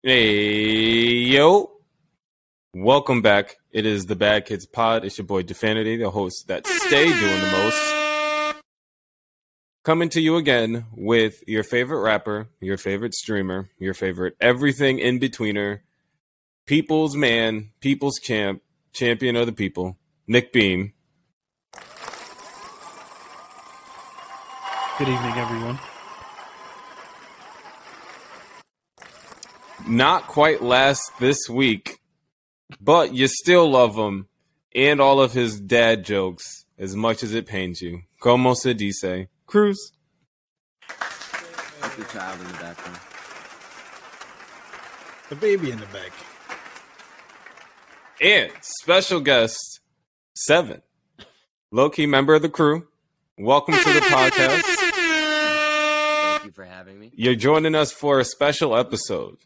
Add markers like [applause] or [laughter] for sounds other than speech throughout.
Hey, yo. Welcome back. It is the Bad Kids Pod. It's your boy Definity, the host that stay doing the most. Coming to you again with your favorite rapper, your favorite streamer, your favorite everything in betweener, people's man, people's champ, champion of the people, Nick Beam. Good evening, everyone. Not quite last this week, but you still love him and all of his dad jokes as much as it pains you. Como se dice? Cruz. The child in the background. The baby in the back. And special guest, Seven. Low key member of the crew. Welcome to the podcast. Thank you for having me. You're joining us for a special episode.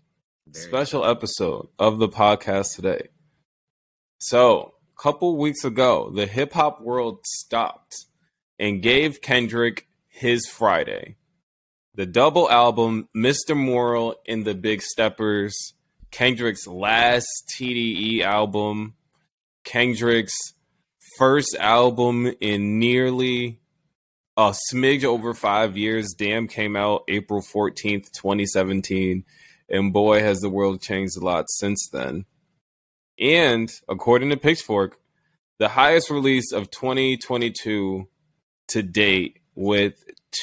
Very special episode of the podcast today. So, a couple weeks ago, the hip hop world stopped and gave Kendrick his Friday. The double album, Mr. Morale and the Big Steppers, Kendrick's last TDE album, Kendrick's first album in nearly a smidge over five years. Damn came out April 14th, 2017 and boy has the world changed a lot since then. And according to Pitchfork, the highest release of 2022 to date with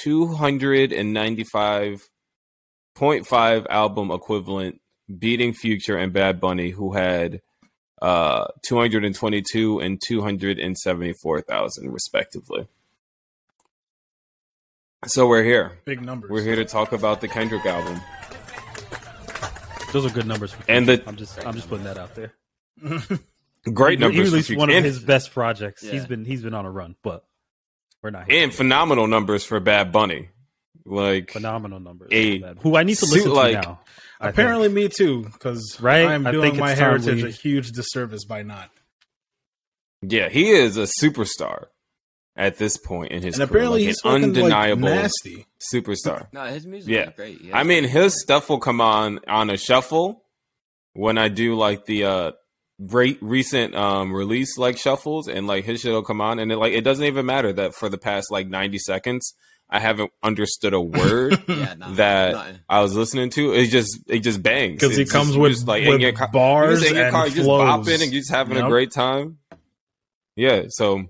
295.5 album equivalent beating Future and Bad Bunny who had uh 222 and 274,000 respectively. So we're here. Big numbers. We're here to talk about the Kendrick album. Those are good numbers. For And the- I'm just I'm just putting that out there. [laughs] Great He- numbers He released Future. one of And- his best projects. Yeah. He's been he's been on a run, but we're not and phenomenal numbers for Bad Bunny. Like phenomenal numbers. A. Who I need to suit listen to like- now. I think. Apparently, me too, because Right? I'm doing my heritage we- a huge disservice by not. yeah, he is a superstar at this point in his And career. apparently, like he's an undeniable like nasty. superstar. No, his music Yeah. is great. He I mean, his stuff will come on on a shuffle when I do like the uh re- recent um release like shuffles, and like his shit will come on, and it like it doesn't even matter that for the past like ninety seconds I haven't understood a word. [laughs] yeah, nah, that nothing. I was listening to it just it just bangs Because he comes just- with, just, like with in your car, bars you just in your and car, you just bopping and you just having a great time. Yeah, so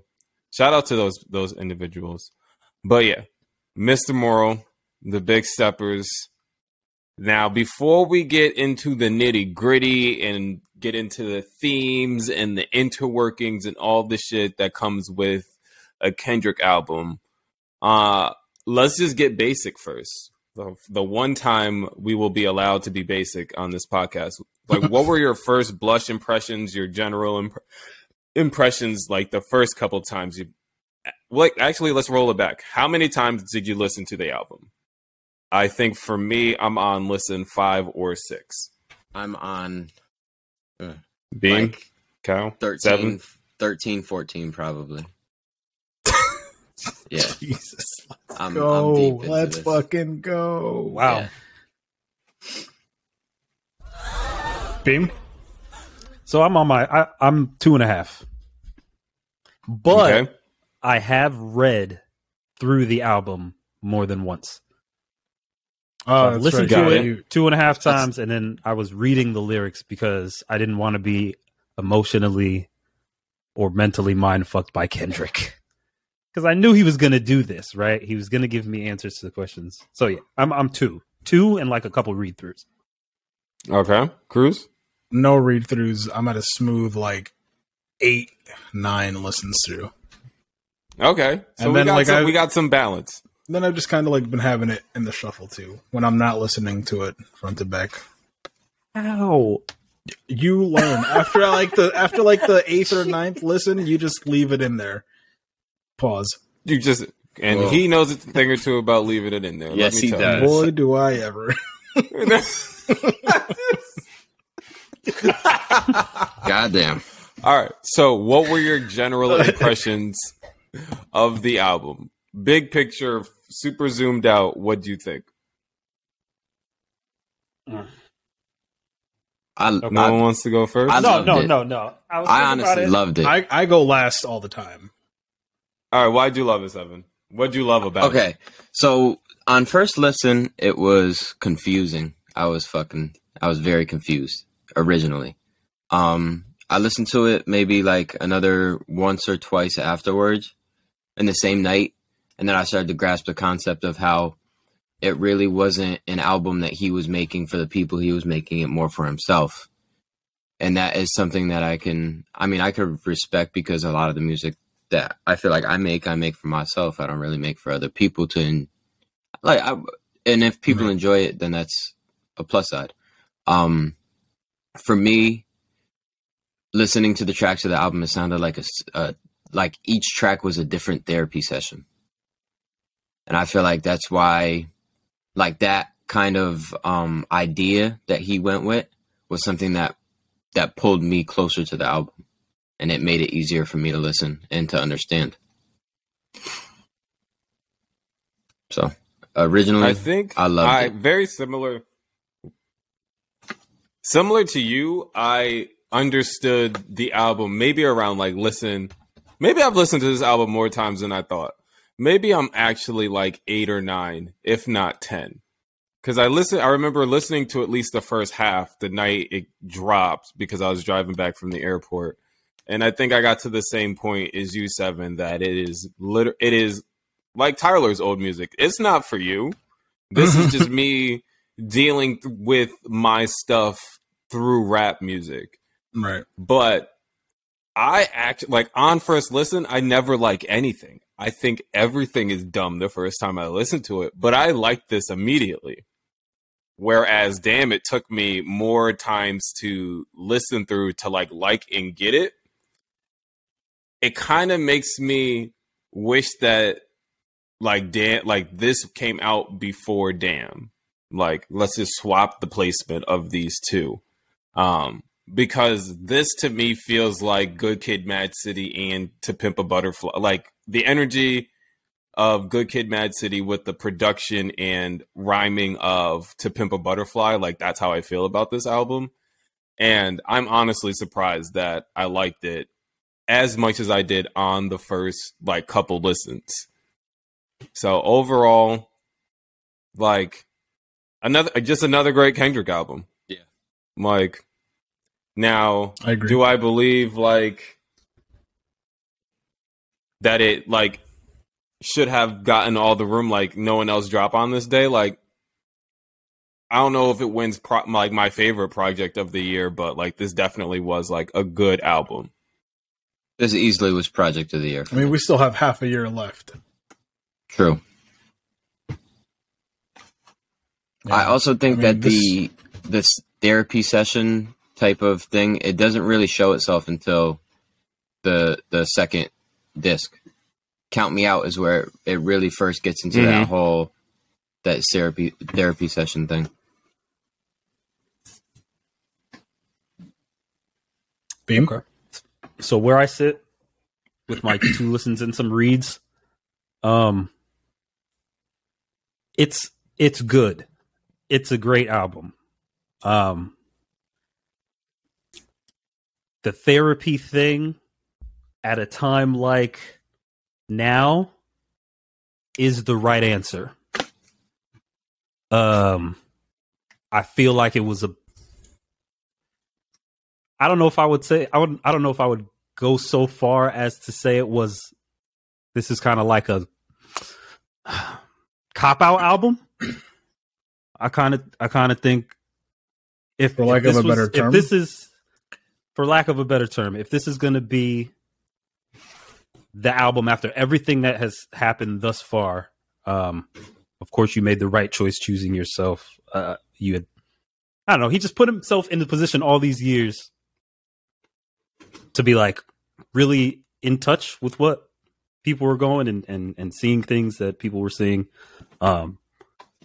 shout out to those those individuals. But yeah, Mr. Morale, the Big Steppers. Now, before we get into the nitty gritty and get into the themes and the interworkings and all the shit that comes with a Kendrick album, uh, let's just get basic first. The, the one time we will be allowed to be basic on this podcast. Like, what were your first blush impressions, your general imp- impressions, like the first couple times you like actually let's roll it back. How many times did you listen to the album? I think for me, I'm on listen five or six. I'm on uh, Beam, like Kyle, 13, seven. 13, 14 probably. [laughs] yeah, Jesus, I'm, I'm go. deep into Let's this. fucking go. Wow. Yeah. Beam. So I'm on my I, I'm two and a half. But okay. I have read through the album more than once. Oh, so Oh, I've listened right. Got to it. it two and a half times, and then I was reading the lyrics because I didn't want to be emotionally or mentally mind fucked by Kendrick. [laughs] Because I knew he was going to do this, right? He was going to give me answers to the questions. So yeah, I'm I'm two, two, and like a couple read throughs. Okay. Cruz. No read throughs. I'm at a smooth like eight, nine listens through. Okay. So And we then, got like, some, I- we got some balance. Then I've just kind of like been having it in the shuffle too when I'm not listening to it front to back. Ow! You learn after like the after like the eighth or ninth [laughs] listen, you just leave it in there. Pause. You just and Whoa. he knows a thing or two about leaving it in there. Yes, Let me he tell does. you. Boy, do I ever. [laughs] [laughs] [laughs] Goddamn. All right. So, what were your general impressions of the album? Big picture, super zoomed out. What do you think? I, No I, one wants to go first. I no, loved no, it. no, no. I, I honestly it. loved it. I, I go last all the time. All right, why'd you love it, Seven? What'd you love about it? Okay, so on first listen, it was confusing. I was fucking, I was very confused originally. Um, I listened to it maybe like another once or twice afterwards in the same night, and then I started to grasp the concept of how it really wasn't an album that he was making for the people; he was making it more for himself. And that is something that I can, I mean, I could respect because a lot of the music that I feel like I make, I make for myself. I don't really make for other people to like. I, and if people Right. enjoy it, then that's a plus side. Um, for me, listening to the tracks of the album, it sounded like a, uh, like each track was a different therapy session, and I feel like that's why, like that kind of um idea that he went with was something that that pulled me closer to the album and it made it easier for me to listen and to understand. So, originally, I think I loved I it. very similar similar to you, I understood the album maybe around like listen maybe I've listened to this album more times than I thought. Maybe I'm actually like 8 or 9, if not 10. Cuz I listen I remember listening to at least the first half the night it dropped because I was driving back from the airport. And I think I got to the same point as you seven that it is lit- it is like Tyler's old music. It's not for you. This is [laughs] just me dealing th- with my stuff through rap music. Right. But I act like on first listen, I never like anything. I think everything is dumb the first time I listen to it, but I like this immediately. Whereas, damn, it took me more times to listen through to like like and get it. It kind of makes me wish that like damn like this came out before damn like let's just swap the placement of these two um because this to me feels like good kid mad city and to pimp a butterfly like the energy of good kid mad city with the production and rhyming of to pimp a butterfly like that's how i feel about this album and i'm honestly surprised that i liked it as much as i did on the first like couple listens so overall, like another just another great Kendrick album. Yeah. Like now, I agree. do I believe like that it like should have gotten all the room like no one else drop on this day? Like I don't know if it wins pro- like my favorite project of the year, but like this definitely was like a good album. this easily was project of the year. I mean, we still have half a year left. True. I also think I mean, that the this therapy session type of thing it doesn't really show itself until the the second disc. Count Me Out is where it really first gets into that Mhm. whole that therapy therapy session thing. Beam. Okay. So where I sit with my two [coughs] listens and some reads, um, it's it's good. It's a great album. Um, the therapy thing at a time like now is the right answer. Um, I feel like it was a I don't know if I would say I would I don't know if I would go so far as to say it was this is kind of like a [sighs] cop out album. I kind of I kind of think if For lack if of a better term? if this is for lack of a better term, if this is going to be the album after everything that has happened thus far, um, of course you made the right choice choosing yourself. Uh, you had I don't know. He just put himself in the position all these years to be like really in touch with what people were going and, and, and seeing things that people were seeing. Um,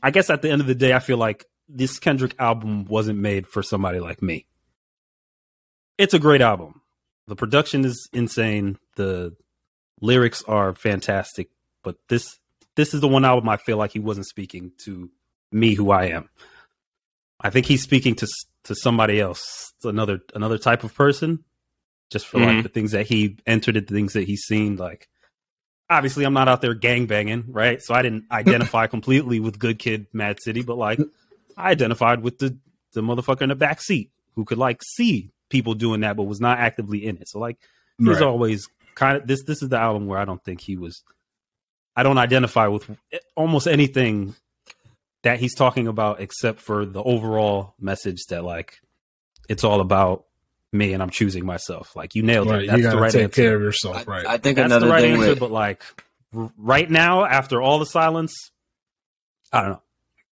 I guess at the end of the day, I feel like this Kendrick album wasn't made for somebody like me. It's a great album. The production is insane. The lyrics are fantastic, but this this is the one album I feel like he wasn't speaking to me who I am. I think he's speaking to to somebody else, another another type of person, just for Mhm. like the things that he entered, the things that he's seen. Like, obviously, I'm not out there gang banging, right? So I didn't [laughs] identify completely with Good Kid, Mad City, but like, I identified with the the motherfucker in the back seat who could like see people doing that, but was not actively in it. So like, there's Right. always kind of this. This is the album where I don't think he was. I don't identify with almost anything that he's talking about except for the overall message that like it's all about me and I'm choosing myself. Like you nailed Right, it. That's you the gotta right take answer. care of yourself, I, right? I think That's another the right thing answer, with but like r- right now, after all the silence, I don't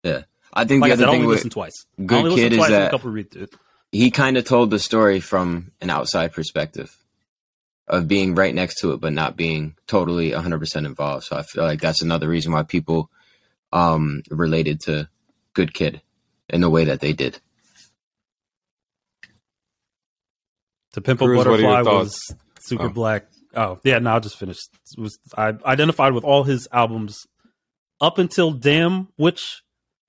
know. I think Like the I said, other thing only with listened twice. I Good only listened Kid is twice and a that couple read through. he kind of told the story from an outside perspective of being right next to it but not being totally 100% involved so i feel like that's another reason why people um related to good kid in the way that they did To Pimp a Cruz, what are your Butterfly was super Oh. black. Oh yeah, no, I'll just finished. It was I identified with all his albums up until Damn, which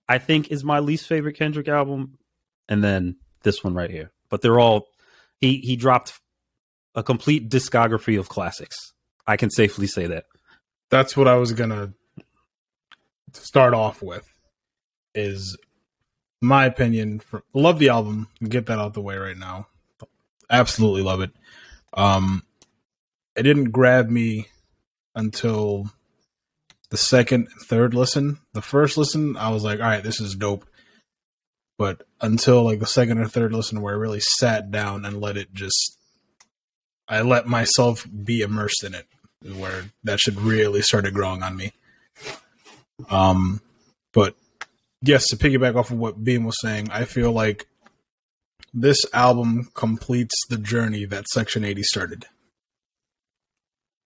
I think is my least favorite Kendrick album, and then this one right here. But they're all he he dropped a complete discography of classics. I can safely say that. That's what I was gonna start off with. Is my opinion. For, love the album. Get that out the way right now. Absolutely love it. Um, it didn't grab me until the second and third listen. The first listen, I was like, all right, this is dope. But until like the second or third listen, where I really sat down and let it just, I let myself be immersed in it, where that should really started growing on me. Um, but yes, to piggyback off of what Beam was saying, I feel like this album completes the journey that Section 80 started.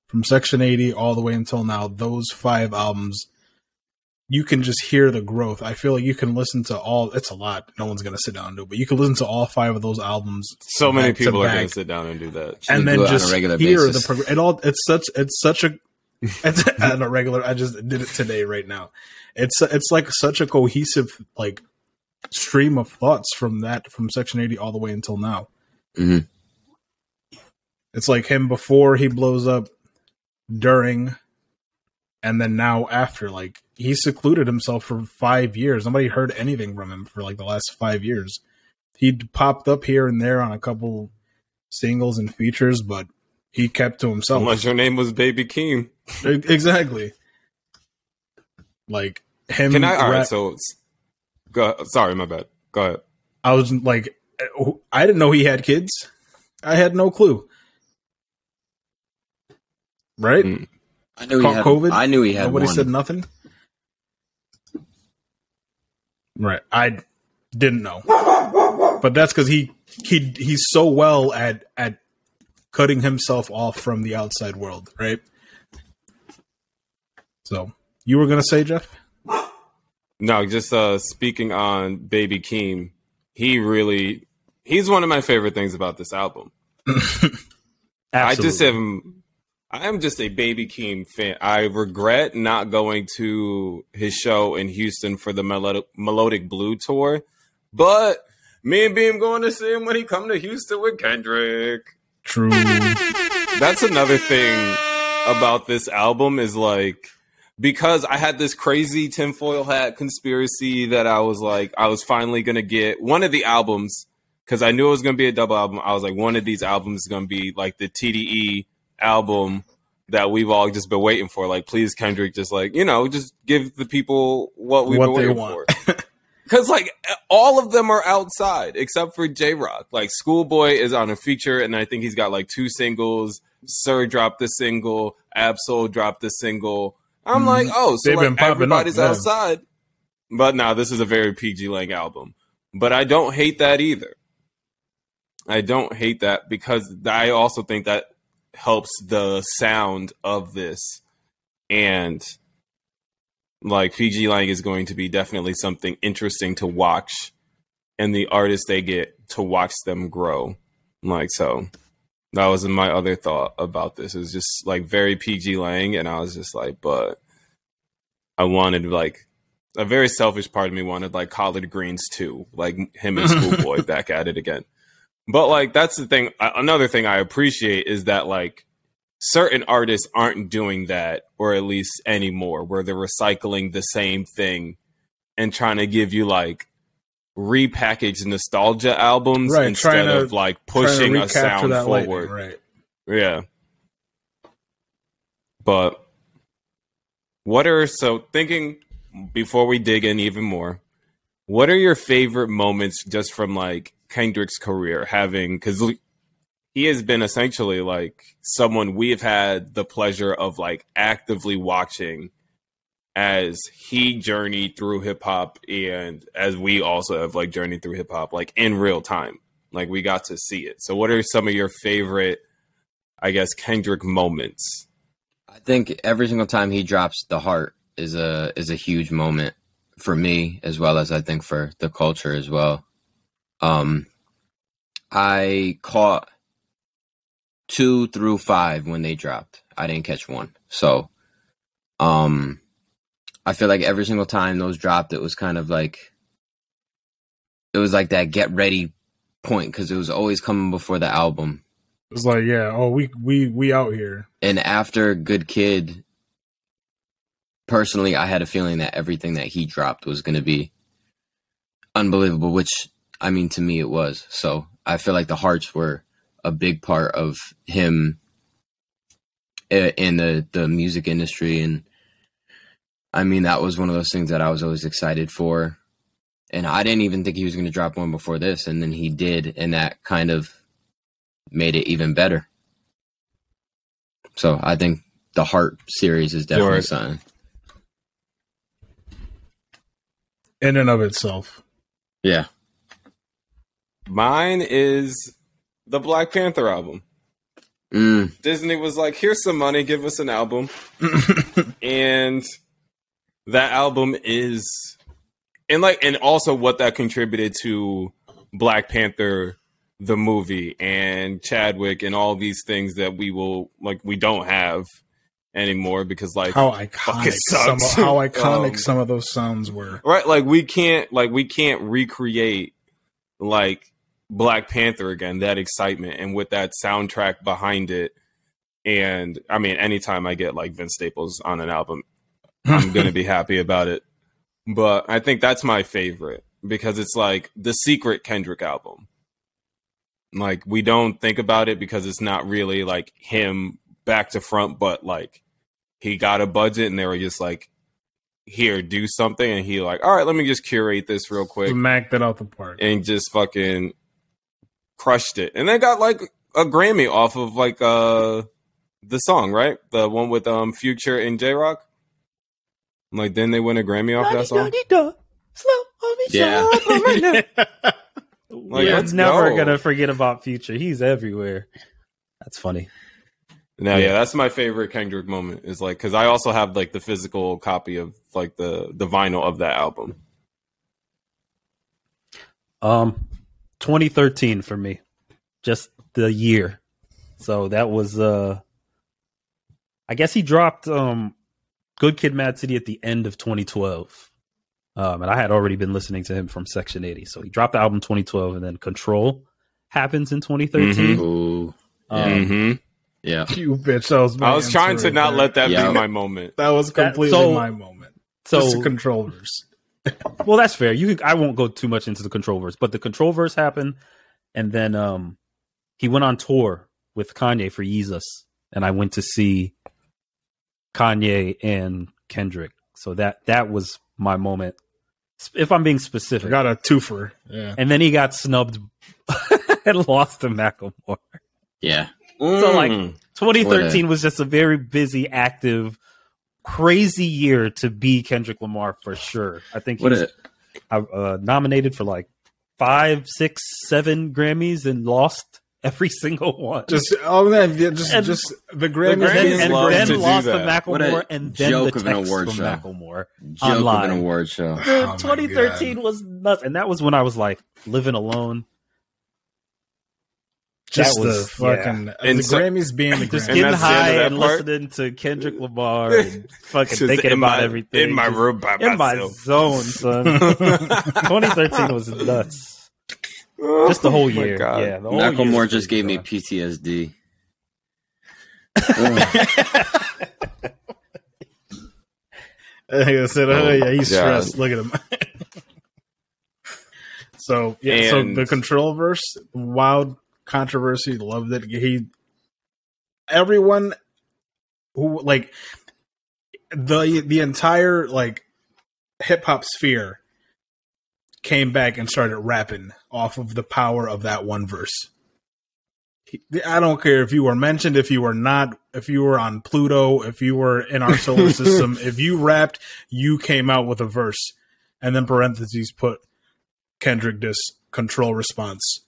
From Section 80 all the way until now, those five albums, you can just hear the growth. I feel like you can listen to all, it's a lot. No one's going to sit down and do it, but you can listen to all five of those albums. So many back people are going to sit down and do that. Should and then it on a just regular hear basis. the prog- it all it's such it's such a [laughs] it's [laughs] on a regular i just did it today right now it's it's like such a cohesive like stream of thoughts from that from section 80 all the way until now Mhm. it's like him before he blows up during and then now after like he secluded himself for five years nobody heard anything from him for like the last five years he popped up here and there on a couple singles and features but he kept to himself Unless your name was Baby Keem. exactly like him Can I? All right. rap- So, go. Sorry, my bad. Go ahead. I was like, uh, I didn't know he had kids. I had no clue. Right? Mm. I knew he had. COVID? I knew he had Nobody one. said nothing. Right. I didn't know, but that's because he he he's so well at at cutting himself off from the outside world. Right. So you were gonna say, Jeff? No, just uh speaking on Baby Keem, he really he's one of my favorite things about this album. [laughs] I just Absolutely. I am just a Baby Keem fan. I regret not going to his show in Houston for the Melodic, Melodic Blue tour, but me and Beam going to see him when he come to Houston with Kendrick. True. That's another thing about this album is like because I had this crazy tinfoil hat conspiracy that I was like I was finally gonna get one of the albums because I knew it was gonna be a double album. I was like one of these albums is gonna be like the TDE album that we've all just been waiting for. Like, please, Kendrick, just like you know, just give the people what we've What been waiting want. for. [laughs] Because like all of them are outside except for Jay Rock. Like Schoolboy is on a feature, and I think he's got like two singles. Sir dropped the single. Ab-Soul dropped the single. I'm Mhm. like, oh, so like popping up, everybody's outside. But now this is a very PG Lang album. But I don't hate that either. I don't hate that because I also think that helps the sound of this and like PG Lang is going to be definitely something interesting to watch and the artists they get to watch them grow. Like so that was my other thought about this. It was just like very PG Lang and I was just like, but I wanted like a very selfish part of me wanted like collard greens too, like him and [laughs] Schoolboy back at it again. But like that's the thing. Another thing I appreciate is that like certain artists aren't doing that, or at least anymore, where they're recycling the same thing and trying to give you like repackaged nostalgia albums Right, instead to- of like pushing a sound that lightning, forward. right? Yeah. But what are so thinking before we dig in even more? What are your favorite moments just from like Kendrick's career having cuz he has been essentially like someone we have had the pleasure of like actively watching as he journeyed through hip hop and as we also have like journeyed through hip hop like in real time. Like we got to see it. So what are some of your favorite I guess Kendrick moments? I think every single time he drops the heart is a is a huge moment for me as well as I think for the culture as well. Um I caught two through five when they dropped. I didn't catch one. So um I feel like every single time those dropped it was kind of like it was like that get ready point because it was always coming before the album It's like, yeah, oh, we we we out here. and after Good Kid, personally, I had a feeling that everything that he dropped was going to be unbelievable, which I mean, to me, it was. So I feel like the hearts were a big part of him i- in the, the music industry. And I mean, that was one of those things that I was always excited for. And I didn't even think he was going to drop one before this. And then he did. And that kind of made it even better. So I think the Heart series is definitely Sure. something. In and of itself. Yeah. Mine is the Black Panther album. Mm, Disney was like, "Here's some money, give us an album," [laughs] and that album is, and like, and also what that contributed to Black Panther, the movie, and Chadwick, and all these things that we will like, we don't have anymore because like, How iconic some of, how [laughs] iconic Um, some of those sounds were. right, like we can't, like we can't recreate like Black Panther again, that excitement and with that soundtrack behind it. And I mean, anytime I get like Vince Staples on an album, I'm [laughs] gonna be happy about it. But I think that's my favorite because it's like the secret Kendrick album. Like we don't think about it because it's not really like him back to front, but like he got a budget and they were just like, here, do something, and he like, all right, let me just curate this real quick Smacked it out the park. and just fucking crushed it. And they got like a Grammy off of like uh the song, right? The one with um Future and Jay Rock. Like then they win a Grammy off that song. Yeah. [laughs] Like, We're never go. gonna forget about Future. He's everywhere. That's funny. Now, yeah, that's my favorite Kendrick moment. Is like because I also have like the physical copy of like the the vinyl of that album. Um, 2013 for me, just the year. So that was uh, I guess he dropped um, Good Kid, Mad City at the end of 2012. Um, and I had already been listening to him from Section 80. So he dropped the album 2012, and then Control happens in 2013. Ooh. Um, hmm Yeah. [laughs] you bitch. That was my I was trying to right not there. let that Yeah. be my moment. That was That- completely so- my moment. So Just the controllers. Well, that's fair. You, could- I won't go too much into the control verse, but the control verse happened, and then um, he went on tour with Kanye for Yeezus, and I went to see Kanye and Kendrick. So that that was my moment. If I'm being I specific, got a twofer. Yeah. and then he got snubbed [laughs] and lost to Macklemore. Yeah. So, like, Mm. 2013 was just a very busy, active, crazy year to be Kendrick Lamar for sure. I think he's uh, nominated for like five, six, seven Grammys and lost every [laughs] single one. Just oh man, yeah, just And- just the Grammys, Grammys being- and love then to lost to Macklemore, and then joke the of an text award from show. Macklemore. joke Online. of an award show. Dude, [laughs] Oh 2013 was nuts, and that was when I was like living alone. Just was- the fucking And the so- Grammys being the [laughs] Just Grammys. getting that's the end of high that and part? listening to Kendrick [laughs] Lamar and fucking Just thinking about my- everything. in my room by in my zone, son. [laughs] 2013 was nuts. Oh just the whole Oh year. God. Yeah, the whole Macklemore was just gave me. PTSD. Like I said, oh, Oh, yeah, he's God. stressed. Look at him. so yeah, so the control verse, wild controversy, loved it. He, everyone who like the the entire like hip hop sphere came back and started rapping off of the power of that one verse. I don't care if you were mentioned, if you were not, if you were on Pluto, if you were in our solar [laughs] system, if you rapped, you came out with a verse, and then parentheses put Kendrick this control response.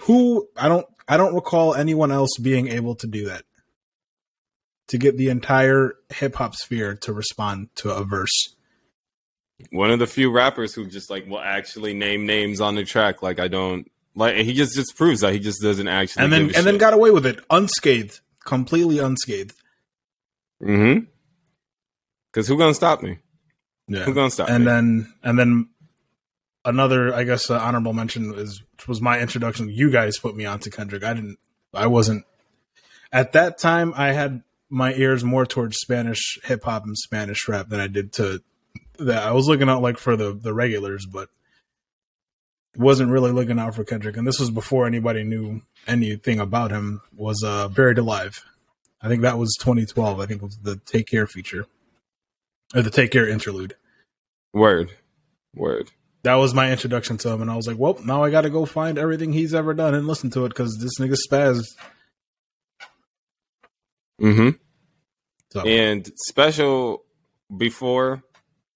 Who I don't I don't recall anyone else being able to do that. To get the entire hip hop sphere to respond to a verse. One of the few rappers who just like will actually name names on the track. Like I don't like he just just proves that he just doesn't actually. And then and then got away with it unscathed, completely unscathed. Mm-hmm. Because who gonna stop me? Yeah. Who gonna stop me? and me? then and then another i guess uh, honorable mention is was my introduction. You guys put me onto kendrick. I didn't i wasn't at that time i had my ears more towards spanish hip-hop and spanish rap than i did to that i was looking out like for the the regulars but wasn't really looking out for kendrick. And this was before anybody knew anything about him was uh buried alive. I think that was 2012 i think it was the take care feature or the take care interlude. Word, word. That was my introduction to him, and I was like, "Well, now I got to go find everything he's ever done and listen to it because this nigga spaz." Mm-hmm. So And special before,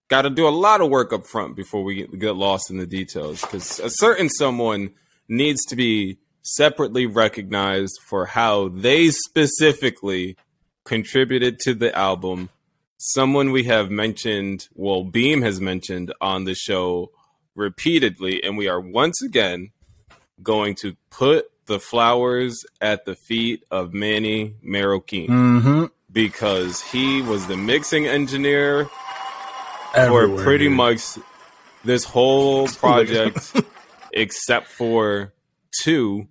got to do a lot of work up front before we get lost in the details because a certain someone needs to be separately recognized for how they specifically contributed to the album. Someone we have mentioned, well, Beam has mentioned on the show repeatedly, and we are once again going to put the flowers at the feet of Manny Marroquin. Hmm because he was the mixing engineer for pretty dude. much this whole [laughs] project except for two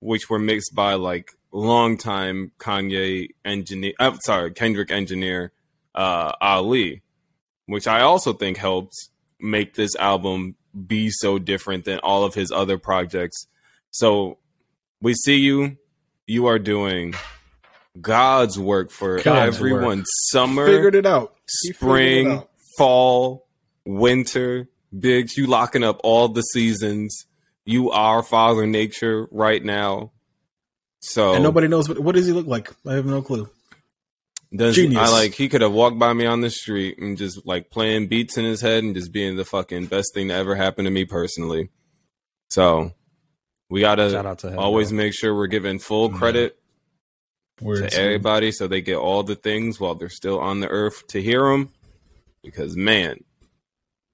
which were mixed by like longtime Kanye engineer I'm sorry Kendrick engineer uh Ali which I also think helped make this album be so different than all of his other projects so we see you you are doing God's work for God's everyone summer figured it out. He figured it spring, out. fall, winter, Biggs, you locking up all the seasons. You are Father Nature right now. So and nobody knows what, what does he look like. I have no clue. Does genius. I like he could have walked by me on the street and just like playing beats in his head and just being the fucking best thing to ever happen to me personally. So we gotta out to him. always bro. make sure we're giving full credit Word to everybody so they get all the things while they're still on the earth to hear them because man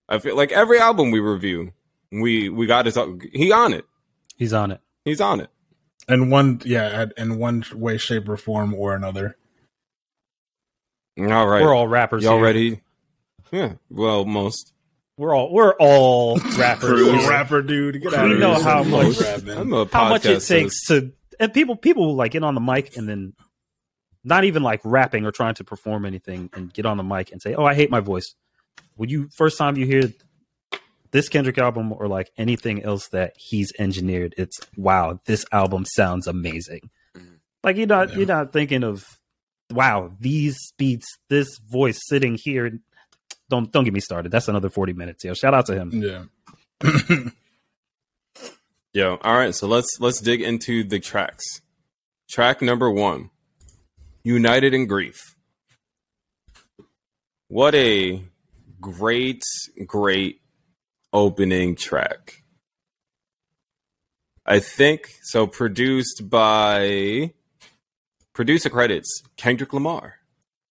i feel like every album we review we we got to talk he on it He's on it. he's on it And one, yeah, at- in one way, shape, or form or another. All right We're all rappers. y'all here. ready yeah well most We're all we're all [laughs] rappers. You a here. rapper, dude. Get We out of know how much- rapping. How much it takes to and people people like get on the mic and then not even like rapping or trying to perform anything and get on the mic and say, "Oh, I hate my voice." Would you first time you hear this Kendrick album or like anything else that he's engineered, it's wow, this album sounds amazing. Mhm. Like you're not Yeah. you're not thinking of wow, these beats, this voice sitting here. Don't don't get me started. That's another forty minutes. Yo, shout out to him. Yeah. [coughs] Yo, all right, so let's let's dig into the tracks. Track number one, United in Grief. What a great, great opening track. I think so. Produced by producer credits Kendrick Lamar,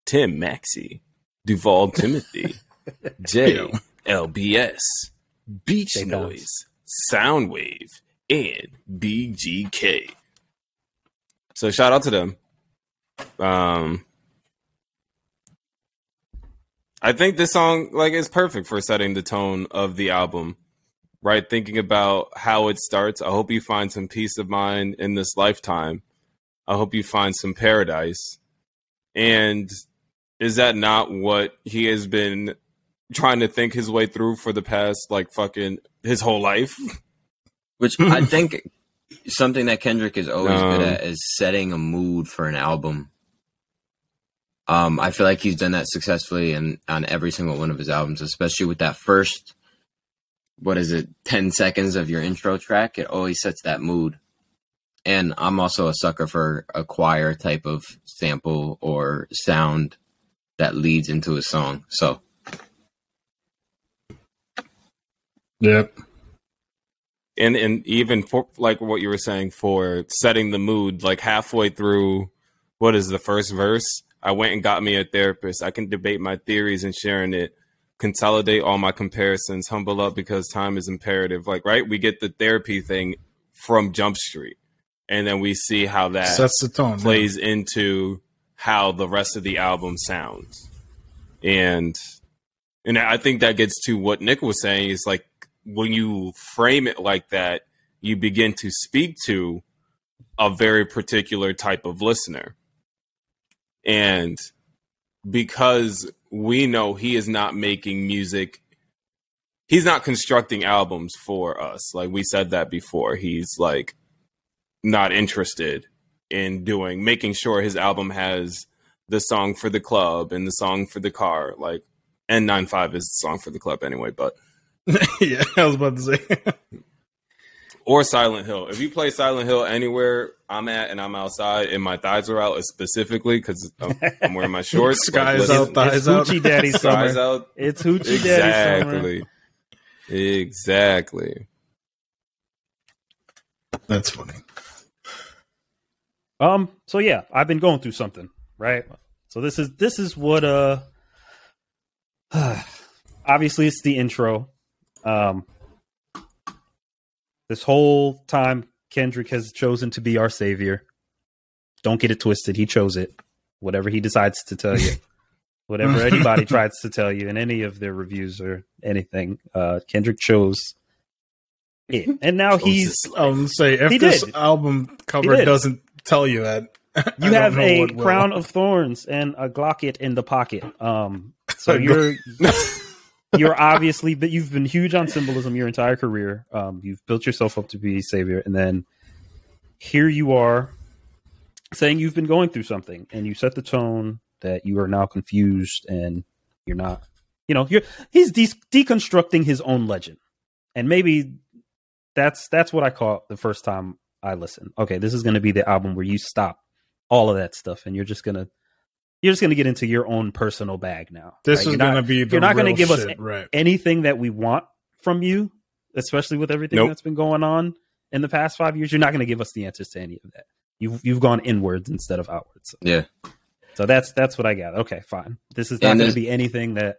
Tim Maxey, Duval [laughs] Timothy, J. LBS, Beach. Bounce. Noise, Sounwave, and BGK. So shout out to them. Um, I think this song like is perfect for setting the tone of the album. Right, thinking about how it starts. I hope you find some peace of mind in this lifetime. I hope you find some paradise. And is that not what he has been trying to think his way through for the past like fucking his whole life? Which [laughs] I think something that Kendrick is always Um, good at is setting a mood for an album. Um, I feel like he's done that successfully and on every single one of his albums, especially with that first, what is it, ten seconds of your intro track. It always sets that mood. And I'm also a sucker for a choir type of sample or sound that leads into a song. So. Yep. and and even for like what you were saying for setting the mood like halfway through what is the first verse? I went and got me a therapist. I can debate my theories and sharing it. Consolidate all my comparisons. Humble up because time is imperative. Like right? We get the therapy thing from jump street and then we see how that Sets the tone. plays into how the rest of the album sounds. And and I think that gets to what Nick was saying is like when you frame it like that, you begin to speak to a very particular type of listener. And because we know he is not making music he's not constructing albums for us. Like we said that before. He's like not interested in doing making sure his album has the song for the club and the song for the car like n95 is the song for the club anyway but [laughs] yeah, I was about to say. [laughs] or silent hill if you play silent hill anywhere i'm at and i'm outside and my thighs are out specifically because I'm, I'm wearing my [laughs] shorts Skies like, out, thighs it's out. Hoochie Daddy skies summer. out It's Hoochie Daddy summer. exactly exactly That's funny. Um. So yeah, I've been going through something, right? So this is this is what uh. [sighs] obviously, it's the intro. Um. This whole time, Kendrick has chosen to be our savior. Don't get it twisted. He chose it. Whatever he decides to tell you, [laughs] whatever anybody tries to tell you in any of their reviews or anything, uh, Kendrick chose it, and now he's Um, say if this album cover doesn't tell you that, [laughs] You have a will. crown of thorns and a Glocket in the pocket. Um, so [laughs] you're [laughs] you're obviously, but you've been huge on symbolism your entire career. Um, you've built yourself up to be savior, and then here you are saying you've been going through something, and you set the tone that you are now confused and you're not. You know, you're he's de- deconstructing his own legend, and maybe that's that's what I caught the first time I listen. Okay, this is going to be the album where you stop all of that stuff, and you're just gonna you're just gonna get into your own personal bag now. This right? is gonna be the you're not gonna real give us right. anything that we want from you, especially with everything Nope. that's been going on in the past five years. You're not going to give us the answers to any of that. You've you've gone inwards instead of outwards. yeah, So that's that's what I got. Okay, fine. This is not going to be anything that,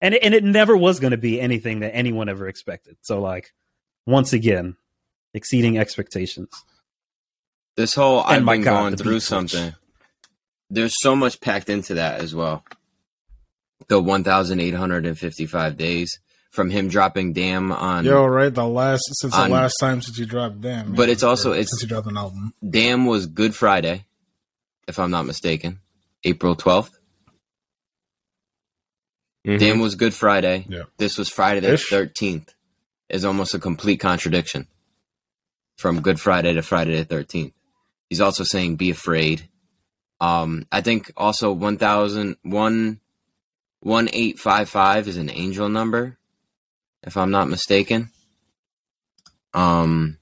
and it, and it never was going to be anything that anyone ever expected. So like, once again, exceeding expectations. this whole And I've been God, going through beat switch. something. There's so much packed into that as well. The 1,855 days from him dropping "Damn" on Yo, right? The last since On- the last time since you dropped Damn, But yeah, it's also- it's- since you dropped an album. "Damn" was Good Friday, if I'm not mistaken, April 12th. Mhm. Damn was Good Friday. Yeah. This was Friday the Ish. 13th. Is almost a complete contradiction from Good Friday to Friday the 13th. He's also saying be afraid. Um, I think also 1000 one- 1855 is an angel number, if I'm not mistaken. Um,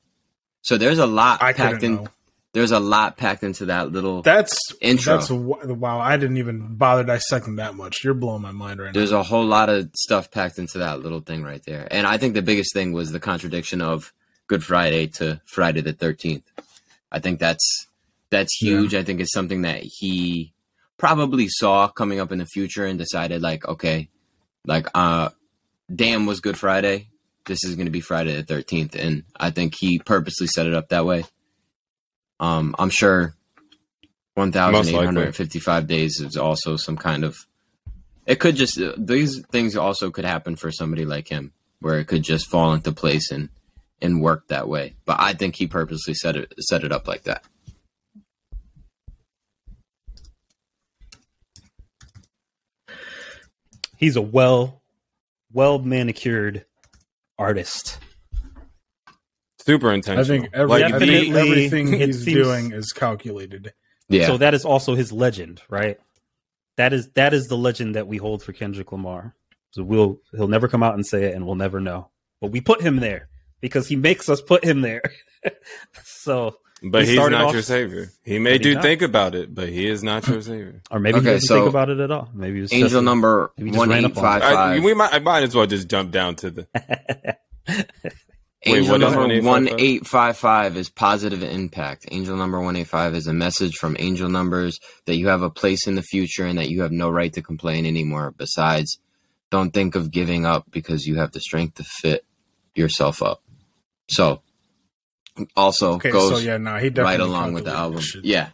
so there's a lot I packed in. know. There's a lot packed into that little. That's Intro. That's wow. I didn't even bother dissecting that much. You're blowing my mind right There's now. There's a whole lot of stuff packed into that little thing right there. And I think the biggest thing was the contradiction of Good Friday to Friday the 13th. I think that's that's Yeah. huge. I think it's something that he probably saw coming up in the future and decided like, okay, like uh Damn was Good Friday. this is going to be Friday the thirteenth, and I think he purposely set it up that way. Um, I'm sure one thousand eight hundred fifty-five days is also some kind of. It could just these things also could happen for somebody like him, where it could just fall into place and and work that way. But I think he purposely set it set it up like that. He's a well well manicured artist. Super intentional. I think every, Like, I think Definitely, everything [laughs] he's seems- doing is calculated. Yeah, So that is also his legend, right? That is that is the legend that we hold for Kendrick Lamar. So we'll he'll never come out and say it, and we'll never know. But we put him there because he makes us put him there. [laughs] so, but he he's started not off- your savior. He made But you not. think about it, but he is not your [clears throat] savior. or maybe Okay, he doesn't so think about it at all. Maybe it was angel just- number Maybe just one ran eight up on five I, five. we might, I might as well just jump down to the. [laughs] Wait, Angel what is number one eight five five is positive impact. Angel number one eight five is a message from angel numbers that you have a place in the future and that you have no right to complain anymore. Besides, don't think of giving up because you have the strength to fit yourself up. So, also Okay, goes so yeah, no, he definitely right along with the album. this shit. Yeah,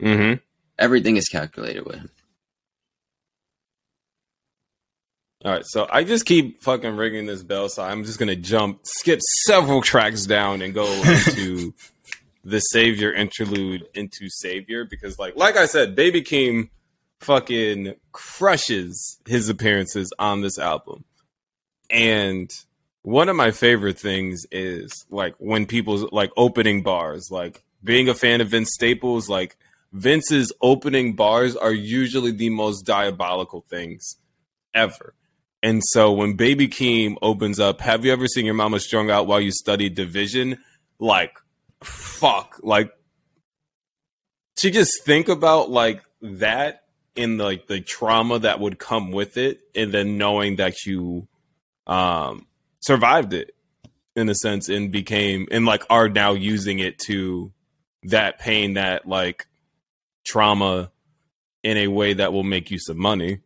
hmm everything is calculated with him. All right, so I just keep fucking ringing this bell, so I'm just gonna jump, skip several tracks down, and go [laughs] into the Savior interlude into Savior because, like, like I said, Baby Keem fucking crushes his appearances on this album, and one of my favorite things is like when people's like opening bars, like being a fan of Vince Staples, like Vince's opening bars are usually the most diabolical things ever. And so when Baby Keem opens up, have you ever seen your mama strung out while you studied division? Like, fuck. Like, to just think about like that and like the trauma that would come with it, and then knowing that you um survived it in a sense and became and like are now using it to that pain, that like trauma in a way that will make you some money.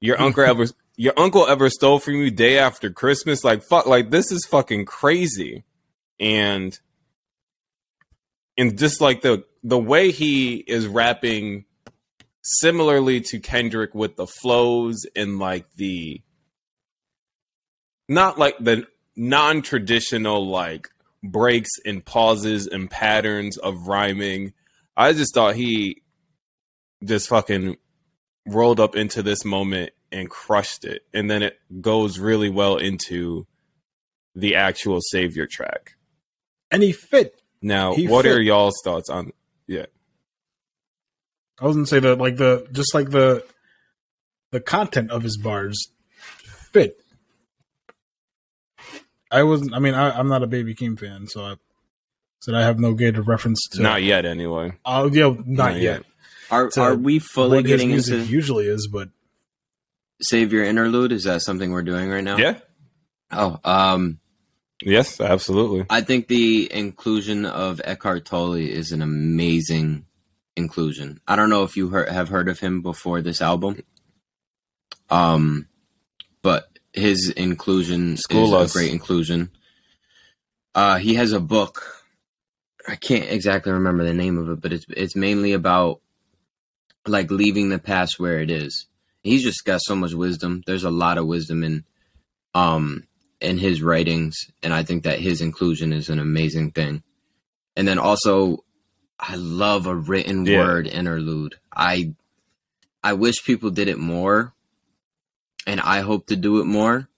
Your [laughs] uncle ever your uncle ever stole from you day after Christmas? Like fuck like this is fucking crazy. And and just like the the way he is rapping similarly to Kendrick with the flows and like the not like the non-traditional like breaks and pauses and patterns of rhyming. I just thought he just fucking rolled up into this moment and crushed it. And then it goes really well into the actual Savior track. and he fit. Now, He what fit. are y'all's thoughts on yeah. I was gonna say that like the just like the the content of his bars fit. I wasn't. I mean, I, I'm not a Baby Keem fan, so I said I have no gate of reference to. Not yet anyway. Oh, yeah, not, Not yet. yet. Are To are we fully what his getting music into usually is, but Savior interlude? Is that something we're doing right now? Yeah. Oh, um, Yes, absolutely. I think the inclusion of Eckhart Tolle is an amazing inclusion. I don't know if you heard, have heard of him before this album, um, but his inclusion School is us. a great inclusion. Uh, he has a book. I can't exactly remember the name of it, but it's it's mainly about like leaving the past where it is. He's just got so much wisdom. There's a lot of wisdom in um in his writings, and I think that his inclusion is an amazing thing. And then also, I love a written Yeah. word interlude. I I wish people did it more, and I hope to do it more.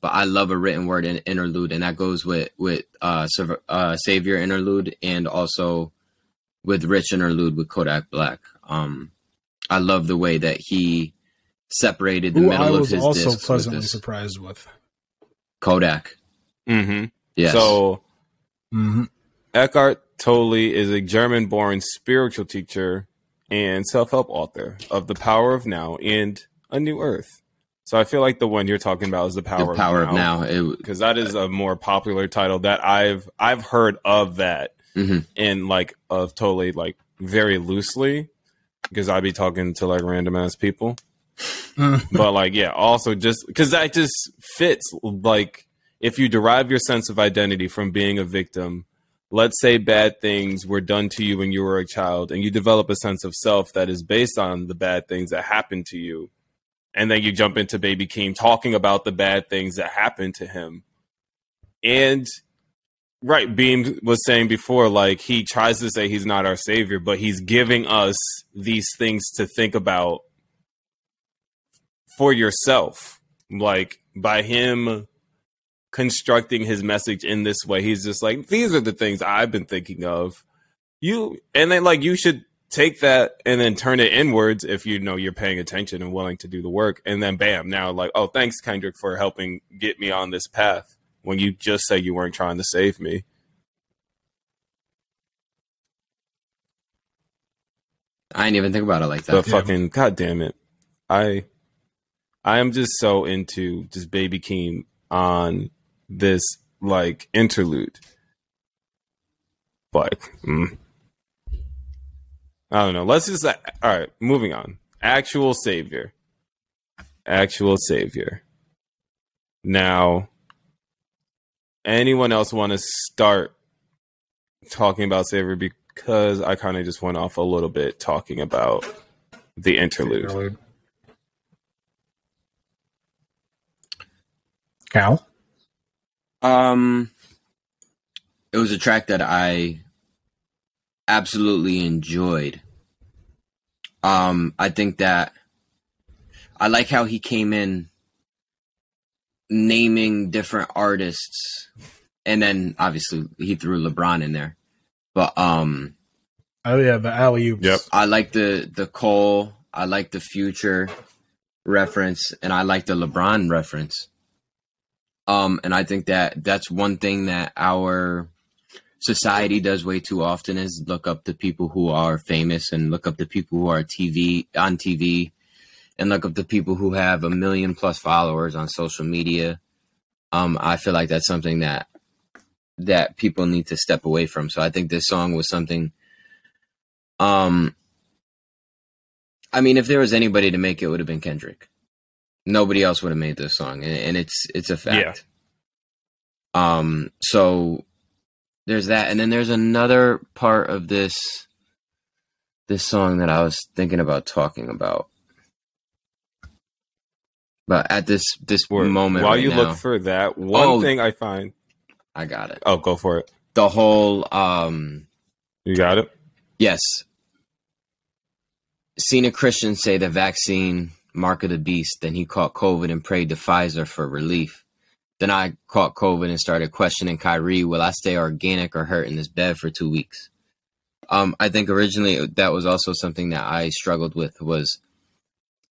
But I love a written word in, interlude, and that goes with with uh, uh, Savior interlude, and also with Rich interlude with Kodak Black. Um, I love the way that he separated the who middle of was his also discs with pleasantly this. surprised with. Kodak. Mm-hmm. Yes. So hmm Eckhart Tolle is a German born spiritual teacher and self help author of The Power of Now and A New Earth. So I feel like the one you're talking about is The Power, the power of Now. Because that is a more popular title that I've I've heard of that Mhm. and like of totally like very loosely because I'd be talking to like random ass people. [laughs] but like yeah, also just because that just fits like if you derive your sense of identity from being a victim, let's say bad things were done to you when you were a child, and you develop a sense of self that is based on the bad things that happened to you, and then you jump into Baby Keem talking about the bad things that happened to him, and right, Beam was saying before, like he tries to say he's not our savior, but he's giving us these things to think about for yourself, like by him constructing his message in this way. He's just like, these are the things I've been thinking of. You and then like you should take that and then turn it inwards if you know you're paying attention and willing to do the work. And then bam, now like, oh thanks Kendrick for helping get me on this path when you just say you weren't trying to save me. I didn't even think about it like that. But fucking god damn it. I I am just so into just Baby Keem on this like interlude. Like, mm. I don't know. Let's just all right. Moving on. Actual savior. Actual savior. Now, anyone else want to start talking about savior because I kind of just went off a little bit talking about the interlude. interlude. Cal. Um, it was a track that I absolutely enjoyed. Um, I think that I like how he came in naming different artists, and then obviously he threw LeBron in there. But um, oh yeah, the alley oops. Yep. I like the the Cole. I like the Future reference, and I like the LeBron reference. Um, and I think that that's one thing that our society does way too often is look up to people who are famous and look up to people who are TV on TV and look up to people who have a million plus followers on social media. Um, I feel like that's something that that people need to step away from. So I think this song was something. Um, I mean, if there was anybody to make it, it would have been Kendrick nobody else would have made this song, and, and it's it's a fact. Yeah. Um. So there's that, and then there's another part of this this song that I was thinking about talking about. But at this this Word. moment, while right you now, look for that, one oh, thing I find, I got it. Oh, go for it. The whole, um, you got it. Yes. Seen a Christian say the vaccine mark of the beast. Then he caught COVID and prayed to Pfizer for relief. Then I caught COVID and started questioning Kyrie, will I stay organic or hurt in this bed for two weeks? Um, I think originally that was also something that I struggled with was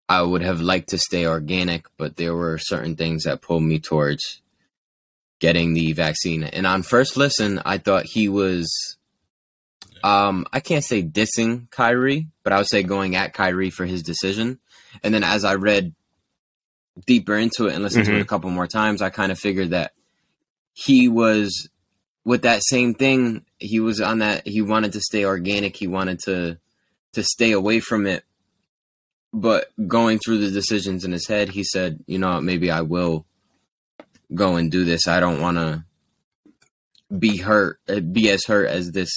I would have liked to stay organic, but there were certain things that pulled me towards getting the vaccine. And on first listen, I thought he was um, I can't say dissing Kyrie, but I would say going at Kyrie for his decision. And then as I read deeper into it and listened mm-hmm. to it mm-hmm. a couple more times, I kind of figured that he was with that same thing. He was on that. He wanted to stay organic. He wanted to to stay away from it. But going through the decisions in his head, he said, "You know, maybe I will go and do this. I don't want to be hurt, be as hurt as this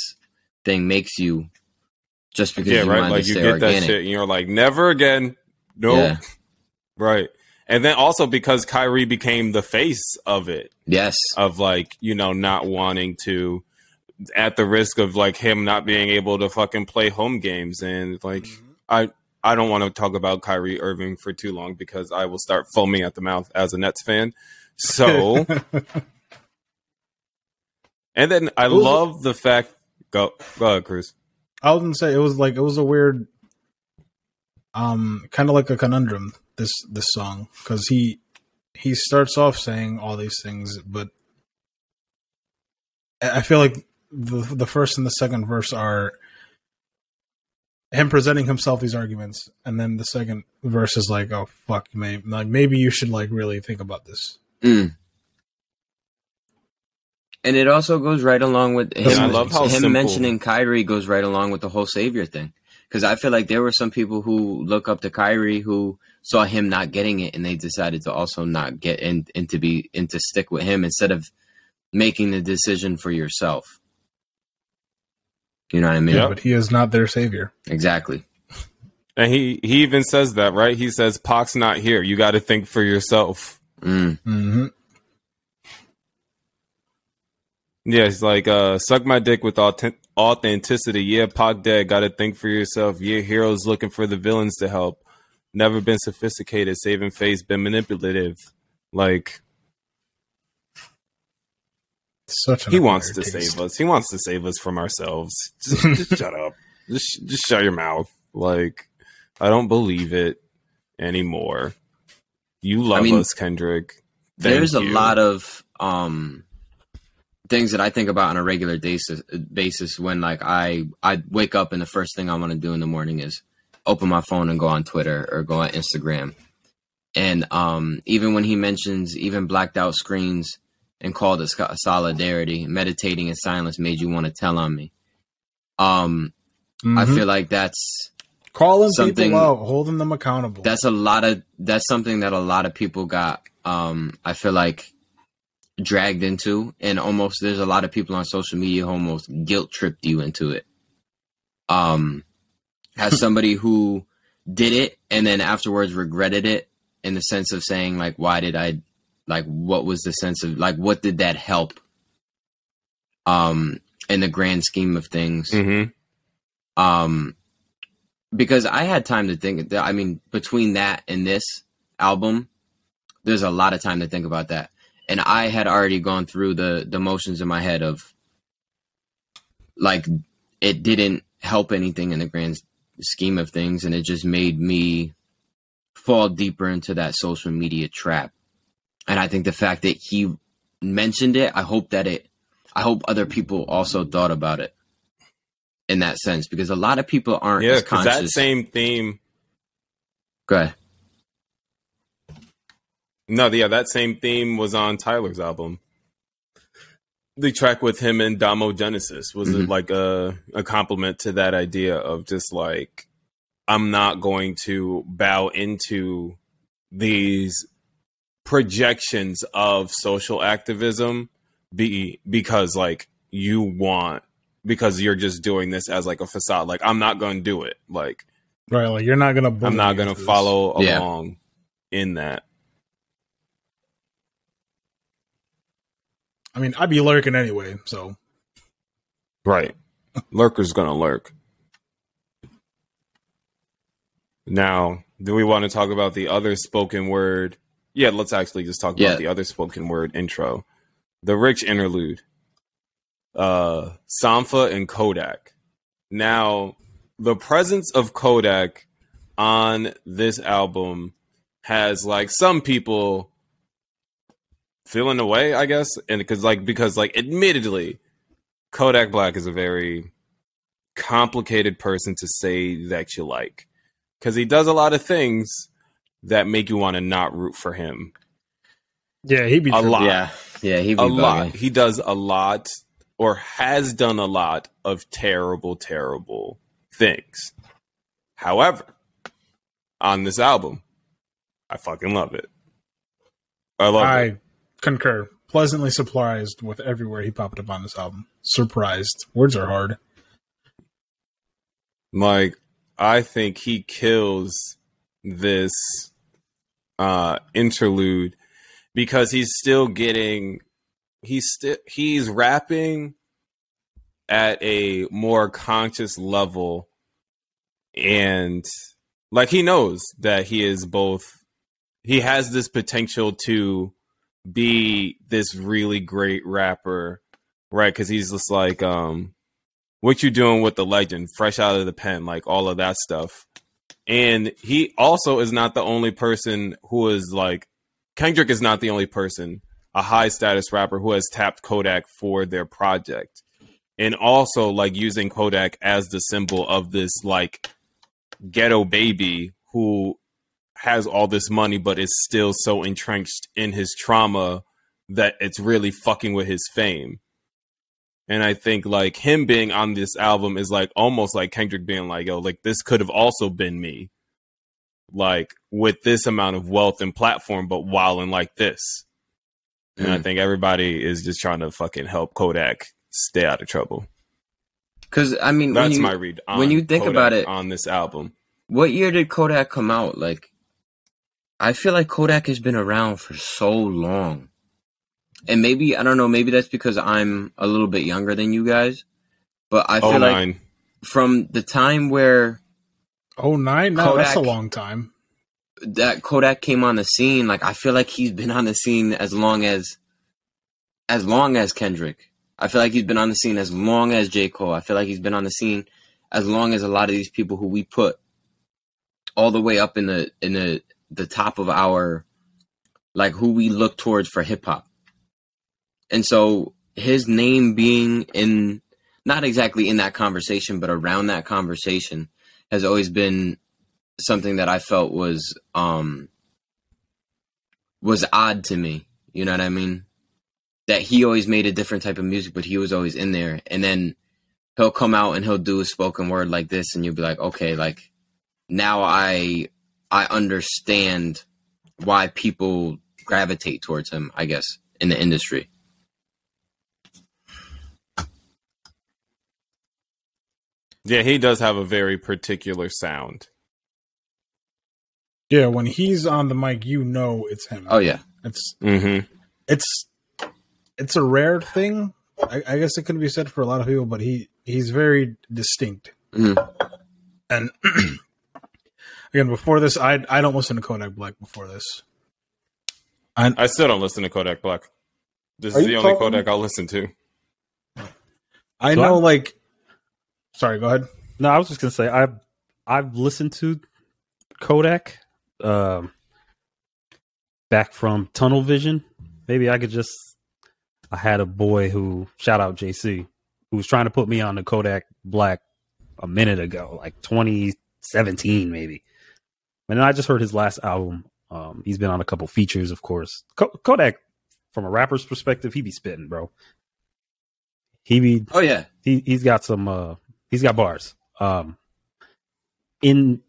thing makes you." Just because yeah, you right. Like you get organic. that shit, and you're like, "Never again." No. Yeah. [laughs] Right. And then also because Kyrie became the face of it. Yes. Of like, you know, not wanting to at the risk of like him not being able to fucking play home games and like mm-hmm. I I don't want to talk about Kyrie Irving for too long because I will start foaming at the mouth as a Nets fan. So [laughs] And then I love the fact go go ahead, Cruz. I was gonna say it was like it was a weird um, kind of like a conundrum. This this song because he he starts off saying all these things, but I feel like the the first and the second verse are him presenting himself these arguments, and then the second verse is like, "Oh fuck, maybe like maybe you should like really think about this." Mm. And it also goes right along with him. I love how him simple. mentioning Kyrie goes right along with the whole savior thing Because I feel like there were some people who look up to Kyrie who saw him not getting it, and they decided to also not get in and to be and to stick with him instead of making the decision for yourself. You know what I mean? Yeah, but he is not their savior. Exactly. And he he even says that, right? He says Pac's not here. You got to think for yourself. Mm. hmm Yeah, it's like uh suck my dick with authentic- authenticity. Yeah, Pac dead. Got to think for yourself. Yeah, heroes looking for the villains to help. Never been sophisticated, saving face, been manipulative. Like Such he wants to taste. save us. He wants to save us from ourselves. Just, [laughs] just shut up. Just just shut your mouth. Like I don't believe it anymore. You love mean, us, Kendrick. Thank There's a lot of um things that I think about on a regular basis basis when like I I wake up and the first thing I want to do in the morning is open my phone and go on Twitter or go on Instagram. And um even when he mentions even blacked out screens and called it solidarity, meditating in silence made you want to tell on me. Um I Mhm. feel like that's calling something- people out, holding them accountable. that's a lot of that's something that a lot of people got um i feel like dragged into and almost there's a lot of people on social media who almost guilt tripped you into it. Um as [laughs] somebody who did it and then afterwards regretted it in the sense of saying like why did i like what was the sense of like what did that help? Um in the grand scheme of things. Mhm. um because i had time to think i mean between that and this album there's a lot of time to think about that and i had already gone through the the motions in my head of like it didn't help anything in the grand scheme of things and it just made me fall deeper into that social media trap and i think the fact that he mentioned it i hope that it i hope other people also thought about it in that sense because a lot of people aren't Yeah, as because conscious that same theme. go ahead No, yeah, that same theme was on Tyler's album. The track with him and Domo Genesis was Mhm. like a a compliment to that idea of just like I'm not going to bow into these projections of social activism be because like you want because you're just doing this as like a facade like I'm not going to do it like right. Like you're not gonna. I'm not going to into this. follow Yeah. along in that I mean, I'd be lurking anyway. So Right. Lurker's gonna lurk. Now, do we want to talk about the other spoken word? Yeah, let's actually just talk Yeah. about the other spoken word intro. The rich interlude. Uh Sampha and Kodak. Now, the presence of Kodak on this album has like some people feeling away, I guess, and because like because like admittedly, Kodak Black is a very complicated person to say that you like because he does a lot of things that make you want to not root for him. yeah, he'd be A tripping. lot. yeah yeah he be A lot. He does a lot or has done a lot of terrible, terrible things. However, on this album, I fucking love it. I love I it. Concur. Pleasantly surprised with everywhere he popped up on this album. Surprised. Words are hard. Like, I think he kills this uh interlude because he's still getting he's still he's rapping at a more conscious level and like he knows that he is both he has this potential to be this really great rapper right? Because he's just like um what you doing with the legend fresh out of the pen like all of that stuff. And he also is not the only person who is like kendrick is not the only person a high status rapper who has tapped kodak for their project. And also like using kodak as the symbol of this like ghetto baby who has all this money but is still so entrenched in his trauma that it's really fucking with his fame And I think like him being on this album is like almost like Kendrick being like, yo, like this could have also been me. Like with this amount of wealth and platform, but while in like this. And I Mm. think everybody is just trying to fucking help Kodak stay out of trouble. Because I mean, when That's you, my read. On when you think Kodak about it- on this album, what year did Kodak come out? Like, I feel like Kodak has been around for so long, and maybe I don't know. Maybe that's because I'm a little bit younger than you guys, but I oh feel like oh nine, from the time where Oh nine? No, that's a long time. that Kodak came on the scene, like I feel like he's been on the scene as long as as long as Kendrick. I feel like he's been on the scene as long as J. Cole. I feel like he's been on the scene as long as a lot of these people who we put all the way up in the in the the top of our like who we look towards for hip hop. And so his name being in not exactly in that conversation, but around that conversation has always been something that I felt was um was odd to me. You know what I mean? That he always made a different type of music, but he was always in there. And then he'll come out and he'll do a spoken word like this, and you'll be like, okay, like now I I understand why people gravitate towards him. I guess in the industry. yeah, he does have a very particular sound. Yeah, when he's on the mic, you know it's him. Oh yeah, It's Mm-hmm. it's it's a rare thing. I, I guess it could be said for a lot of people, but he he's very distinct. Mhm. And [clears throat] again, before this, I I don't listen to Kodak Black before this. I I still don't listen to Kodak Black. This is the only talking- Kodak I'll listen to. I So know I'm- like. Sorry, go ahead. No, I was just gonna say I've I've listened to Kodak um, back from Tunnel Vision. Maybe I could just. I had a boy who shout out JC who was trying to put me on the Kodak Black a minute ago, like 2017 maybe. And then I just heard his last album. Um, he's been on a couple features, of course. Ko- Kodak, from a rapper's perspective, he be spitting, bro. He be oh yeah. he he's got some uh he's got bars um in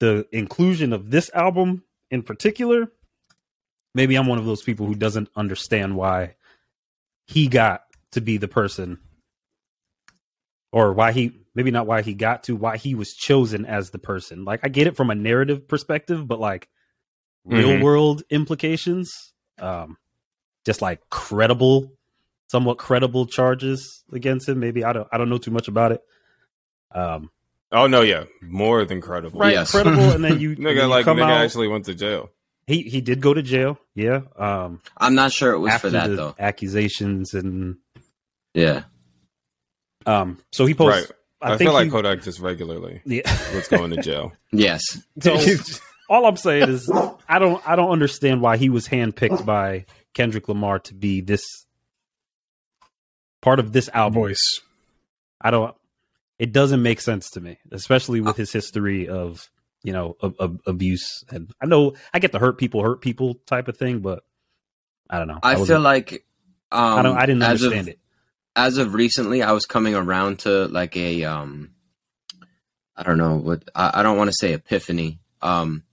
the inclusion of this album in particular maybe i'm one of those people who doesn't understand why he got to be the person or why he maybe not why he got to why he was chosen as the person like i get it from a narrative perspective but like real Mhm. world implications um just like credible somewhat credible charges against him maybe i don't i don't know too much about it um Oh no, yeah, more than credible. right Yes. credible and then [laughs] you, Nigga, you like come nigga out actually went to jail. he he did go to jail yeah um I'm not sure it was after for that the though. accusations and Yeah. um so he posted Right. I, I, think feel like he- Kodak just regularly yeah was going to jail. [laughs] Yes. so [laughs] all i'm saying is i don't i don't understand why he was handpicked by kendrick lamar to be this part of this album voice. I don't. It doesn't make sense to me, especially with his history of you know of, of abuse. And I know I get the hurt people hurt people type of thing, but I don't know. I wasn't- feel like um, I don't. I didn't as of- understand it. As of recently, I was coming around to like a um, I don't know what I, I don't want to say epiphany, um,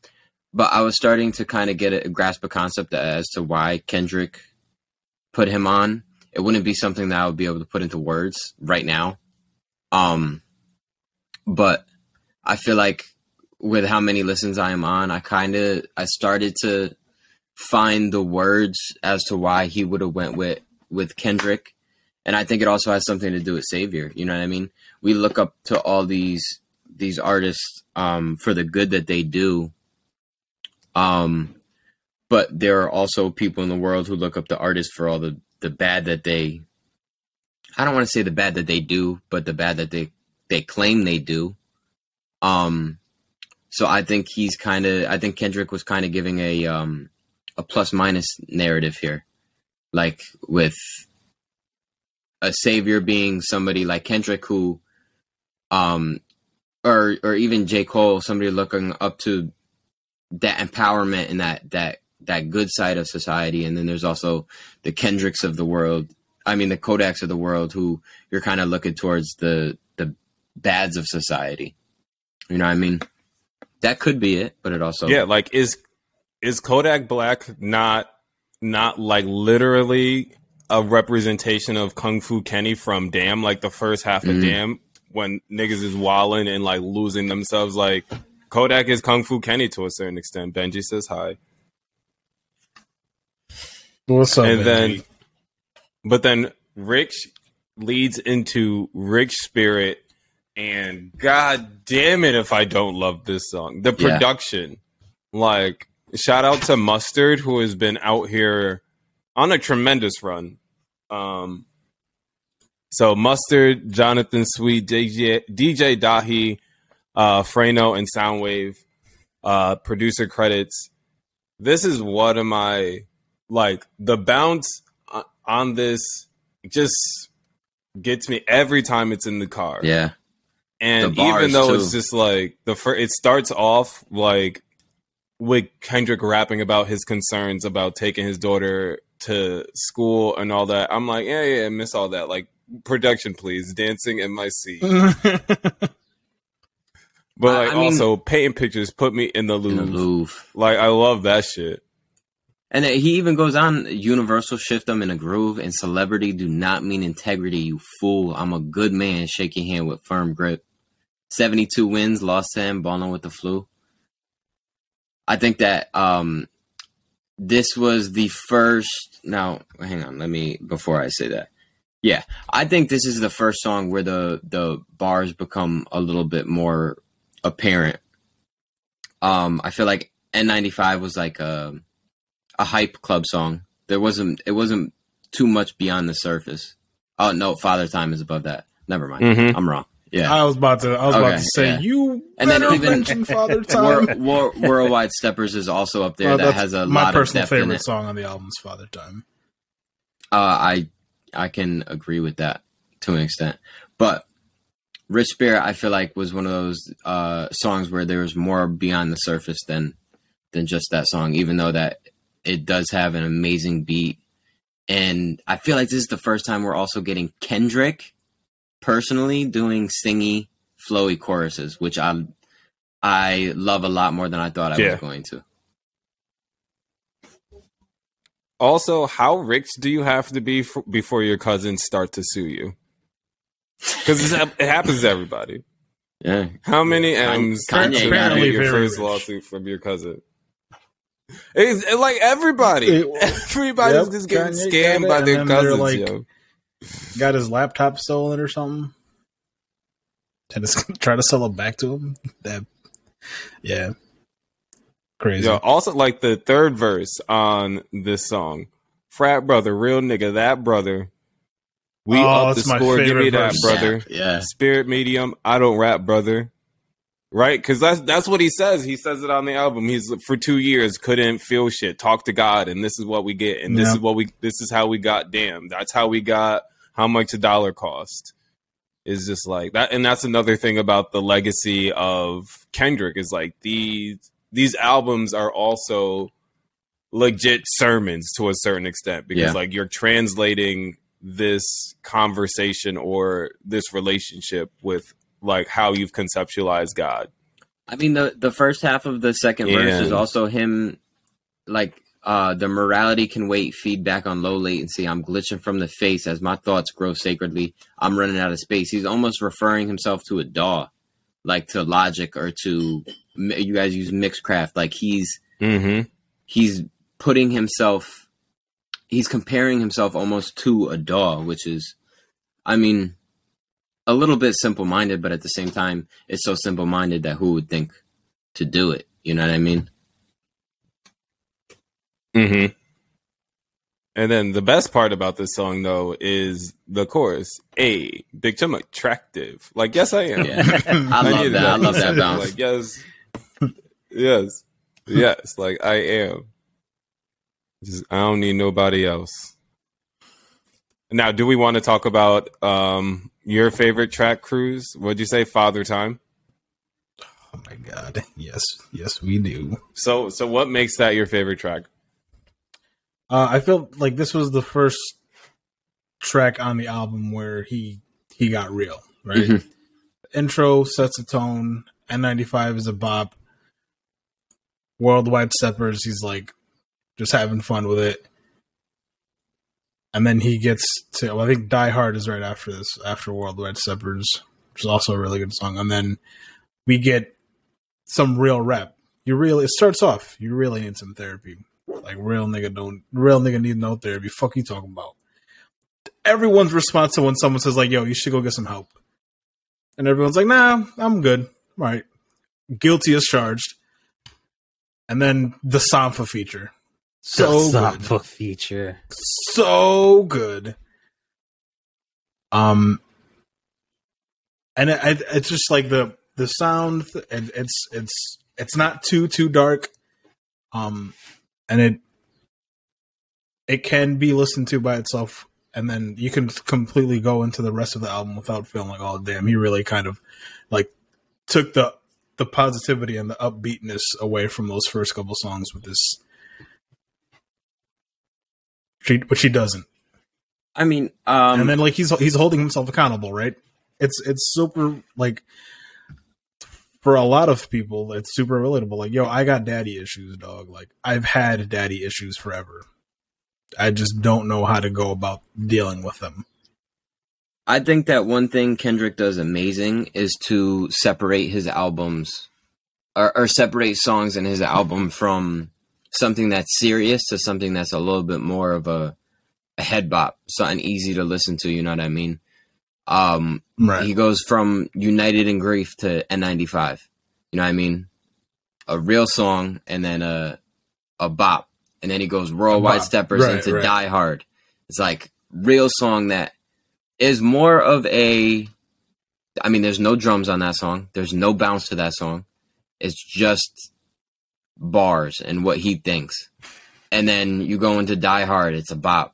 but I was starting to kind of get a grasp a concept as to why Kendrick put him on. It wouldn't be something that I would be able to put into words right now, um, but I feel like with how many listens I am on, I kind of I started to find the words as to why he would have went with with Kendrick and I think it also has something to do with Savior. You know what I mean? We look up to all these these artists um, for the good that they do, um, but there are also people in the world who look up to artists for all the the bad that they. I don't want to say the bad that they do, but the bad that they they claim they do. Um, so I think he's kind of. I think Kendrick was kind of giving a um a plus minus narrative here, like with a savior being somebody like Kendrick who um or or even J. Cole, somebody looking up to that empowerment and that that that good side of society. And then there's also the Kendricks of the world, I mean, the Kodaks of the world, who you're kind of looking towards the the bads of society. You know what I mean? That could be it, but it also yeah, like is is Kodak Black not not like literally a representation of Kung Fu Kenny from Damn, like the first half of Mhm. Damn when niggas is walling and like losing themselves. Like Kodak is Kung Fu Kenny to a certain extent. Benji says hi, What's up? and then but then Rich leads into Rich Spirit, and god damn it if I don't love this song. The Yeah. production, like shout out to Mustard who has been out here on a tremendous run. Um, so Mustard, Jonathan Sweet, DJ DJ Dahi, uh, Frano, and Sounwave, uh, producer credits. This is one of my like the bounce on this just gets me every time it's in the car. yeah, And even though too. it's just like the first, it starts off like with Kendrick rapping about his concerns about taking his daughter to school and all that. I'm like, yeah, yeah, I miss all that. Like production, please, dancing in my seat. [laughs] But like I mean- also painting pictures put me in the in Louvre. the Louvre. Like I love that shit. And he even goes on, universal shift them in a groove, and celebrity do not mean integrity, you fool. I'm a good man, shake your hand with firm grip. 72 wins, lost 10, balling with the flu. I think that um, this was the first. Now, hang on, let me, before I say that. Yeah, I think this is the first song where the, the bars become a little bit more apparent. Um, I feel like N95 was like a a hype club song. There wasn't it wasn't too much beyond the surface. Oh no, Father Time is above that. Never mind. Mhm. I'm wrong. Yeah. I was about to. I was about to say yeah. you And then even- [laughs] Father Time. Wor- Worldwide Steppers is also up there. Well, that has a my lot of personal favorite song on the album is Father Time. Uh, I I can agree with that to an extent, but Rich Spirit I feel like was one of those uh, songs where there was more beyond the surface than than just that song. Even though that it does have an amazing beat, and I feel like this is the first time we're also getting Kendrick personally doing singy, flowy choruses, which I I love a lot more than I thought I Yeah. was going to. Also, how rich do you have to be f- before your cousins start to sue you? Because it happens to everybody. Yeah, How many Kanye- M's Kanye took you got to it. get your first rich. lawsuit from your cousin? It's it's like everybody. It- [laughs] Everybody's Yep, just getting Kanye scammed got by their and then they're cousins, like- yo. Got his laptop stolen or something. And [laughs] just try to sell it back to him. That, yeah, crazy. Yo, also like the third verse on this song. Frat brother, real nigga, that brother. We Oh, up the score, give me favorite that verse. brother. yeah. Spirit medium, I don't rap, brother. Right? Because that's that's what he says. He says it on the album. He's for two years couldn't feel shit. Talk to God, and this is what we get, and this Yeah. is what we this is how we got. Damn, that's how we got. How much a dollar cost is just like that, and that's another thing about the legacy of Kendrick is like these these albums are also legit sermons to a certain extent because Yeah. like you're translating this conversation or this relationship with like how you've conceptualized God. I mean the the first half of the second verse is also him like uh the morality can wait feedback on low latency. I'm glitching from the face as my thoughts grow sacredly. I'm running out of space. He's almost referring himself to a DAW, like to Logic or to you guys use Mixcraft. Like he's Mm-hmm. he's putting himself he's comparing himself almost to a DAW, which is I mean a little bit simple minded, but at the same time it's so simple minded that who would think to do it? You know what I mean? Mm-hmm. And then the best part about this song though is the chorus. A bitch, I'm attractive. Like, yes, I am. [laughs] Yeah. I love get that. I love that [laughs] bounce. Like, yes, yes, yes. Like, I am. Just, I don't need nobody else. Now, do we want to talk about um your favorite track, Cruz? What'd you say, Father Time? oh my god, [laughs] yes, yes, we do. So, so what makes that your favorite track? Uh, I feel like this was the first track on the album where he he got real, right? Mhm. Intro sets a tone. N95 is a bop. Worldwide Steppers, he's like just having fun with it. And then he gets to, well, I think Die Hard is right after this, after Worldwide Steppers, which is also a really good song. And then we get some real rap. You really, it starts off, you really need some therapy. Like, real nigga don't, real nigga need no therapy. Fuck you talking about. Everyone's response to when someone says, like, yo, you should go get some help. And everyone's like, nah, I'm good. All right. Guilty as charged. And then the Sampha feature. So the good. Feature. So good. Um, and it, it, it's just like the the sound. And it's it's it's not too too dark. Um, and it it can be listened to by itself, and then you can completely go into the rest of the album without feeling like, oh damn, he really kind of like took the the positivity and the upbeatness away from those first couple songs with this she, which he doesn't. I mean, um, and then like he's he's holding himself accountable, right? It's it's super like for a lot of people, it's super relatable. Like, yo, I got daddy issues, dog. Like, I've had daddy issues forever. I just don't know how to go about dealing with them. I think that one thing Kendrick does amazing is to separate his albums or, or separate songs in his album from something that's serious to something that's a little bit more of a, a head bop, something easy to listen to. You know what I mean? Um, Right. he goes from United in Grief to N95. You know what I mean? A real song and then a a bop, and then he goes Worldwide bop. Steppers Right, into right. Die Hard. It's like real song that is more of a. I mean, there's no drums on that song. There's no bounce to that song. It's just bars and what he thinks. And then you go into Die Hard. It's a bop.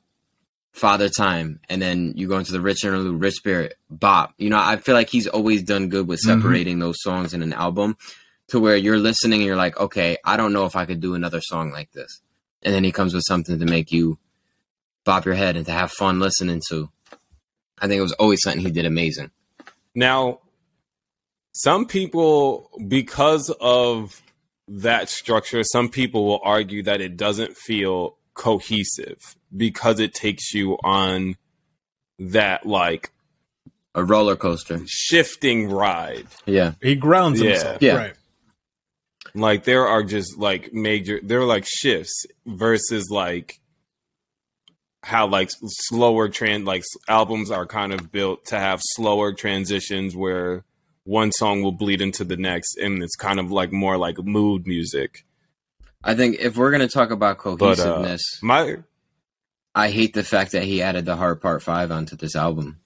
Father Time, and then you go into the Rich Interlude, Rich Spirit, Bop. You know, I feel like he's always done good with Mhm. separating those songs in an album to where you're listening and you're like, okay, I don't know if I could do another song like this. And then he comes with something to make you bop your head and to have fun listening to. I think it was always something he did amazing. Now, some people, because of that structure, some people will argue that it doesn't feel cohesive because it takes you on that like A roller coaster. shifting ride. Yeah. He grounds Yeah. himself. Yeah. Right. Like there are just like major, there are like shifts versus like how like slower trend like albums are kind of built to have slower transitions where one song will bleed into the next and it's kind of like more like mood music. I think if we're going to talk about But uh, cohesiveness, my I hate the fact that he added the Heart Part 5 onto this album.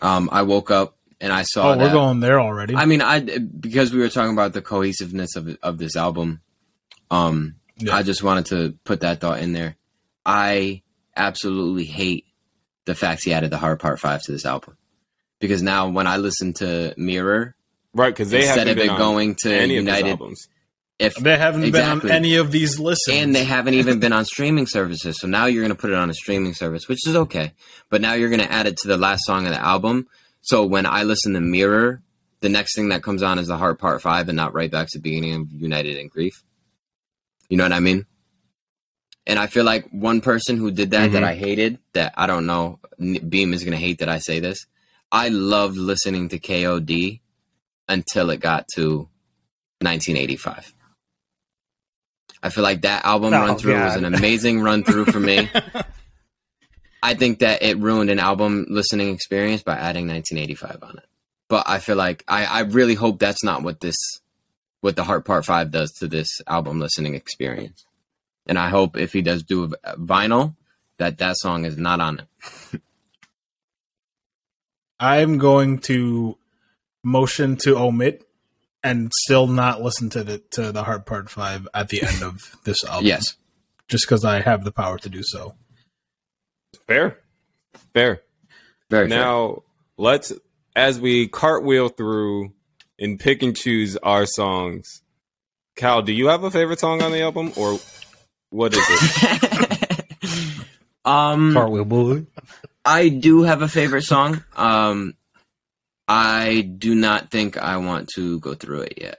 Um, I woke up and I saw Oh, we're going there already. I mean, I because we were talking about the cohesiveness of of this album. Um, Yeah. I just wanted to put that thought in there. I absolutely hate the fact he added the Heart Part Five to this album because now when I listen to Mirror, right because they instead haven't of been it going to any of United, albums. if they haven't Exactly. been on any of these lists, and they haven't even been on streaming services. So now you're going to put it on a streaming service, which is okay. But now you're going to add it to the last song of the album. So when I listen to Mirror, the next thing that comes on is the Heart Part 5 and not right back to the beginning of United in Grief. You know what I mean? And I feel like one person who did that that Mhm. I hated, that I don't know, Beam is going to hate that I say this. I loved listening to KOD until it got to 1985. I feel like that album Oh, run through was an amazing run through for me. [laughs] I think that it ruined an album listening experience by adding 1985 on it. But I feel like I, I really hope that's not what this what the Heart Part 5 does to this album listening experience. And I hope if he does do a v- a vinyl that that song is not on it. [laughs] I'm going to motion to omit and still not listen to the to the Heart part five at the end of this album. Yes. just because I have the power to do so. Fair, fair. Very fair. Now let's as we cartwheel through and pick and choose our songs. Cal, do you have a favorite song on the album, or what is it? [laughs] Um, Cartwheel boy. I do have a favorite song. Um, I do not think I want to go through it yet.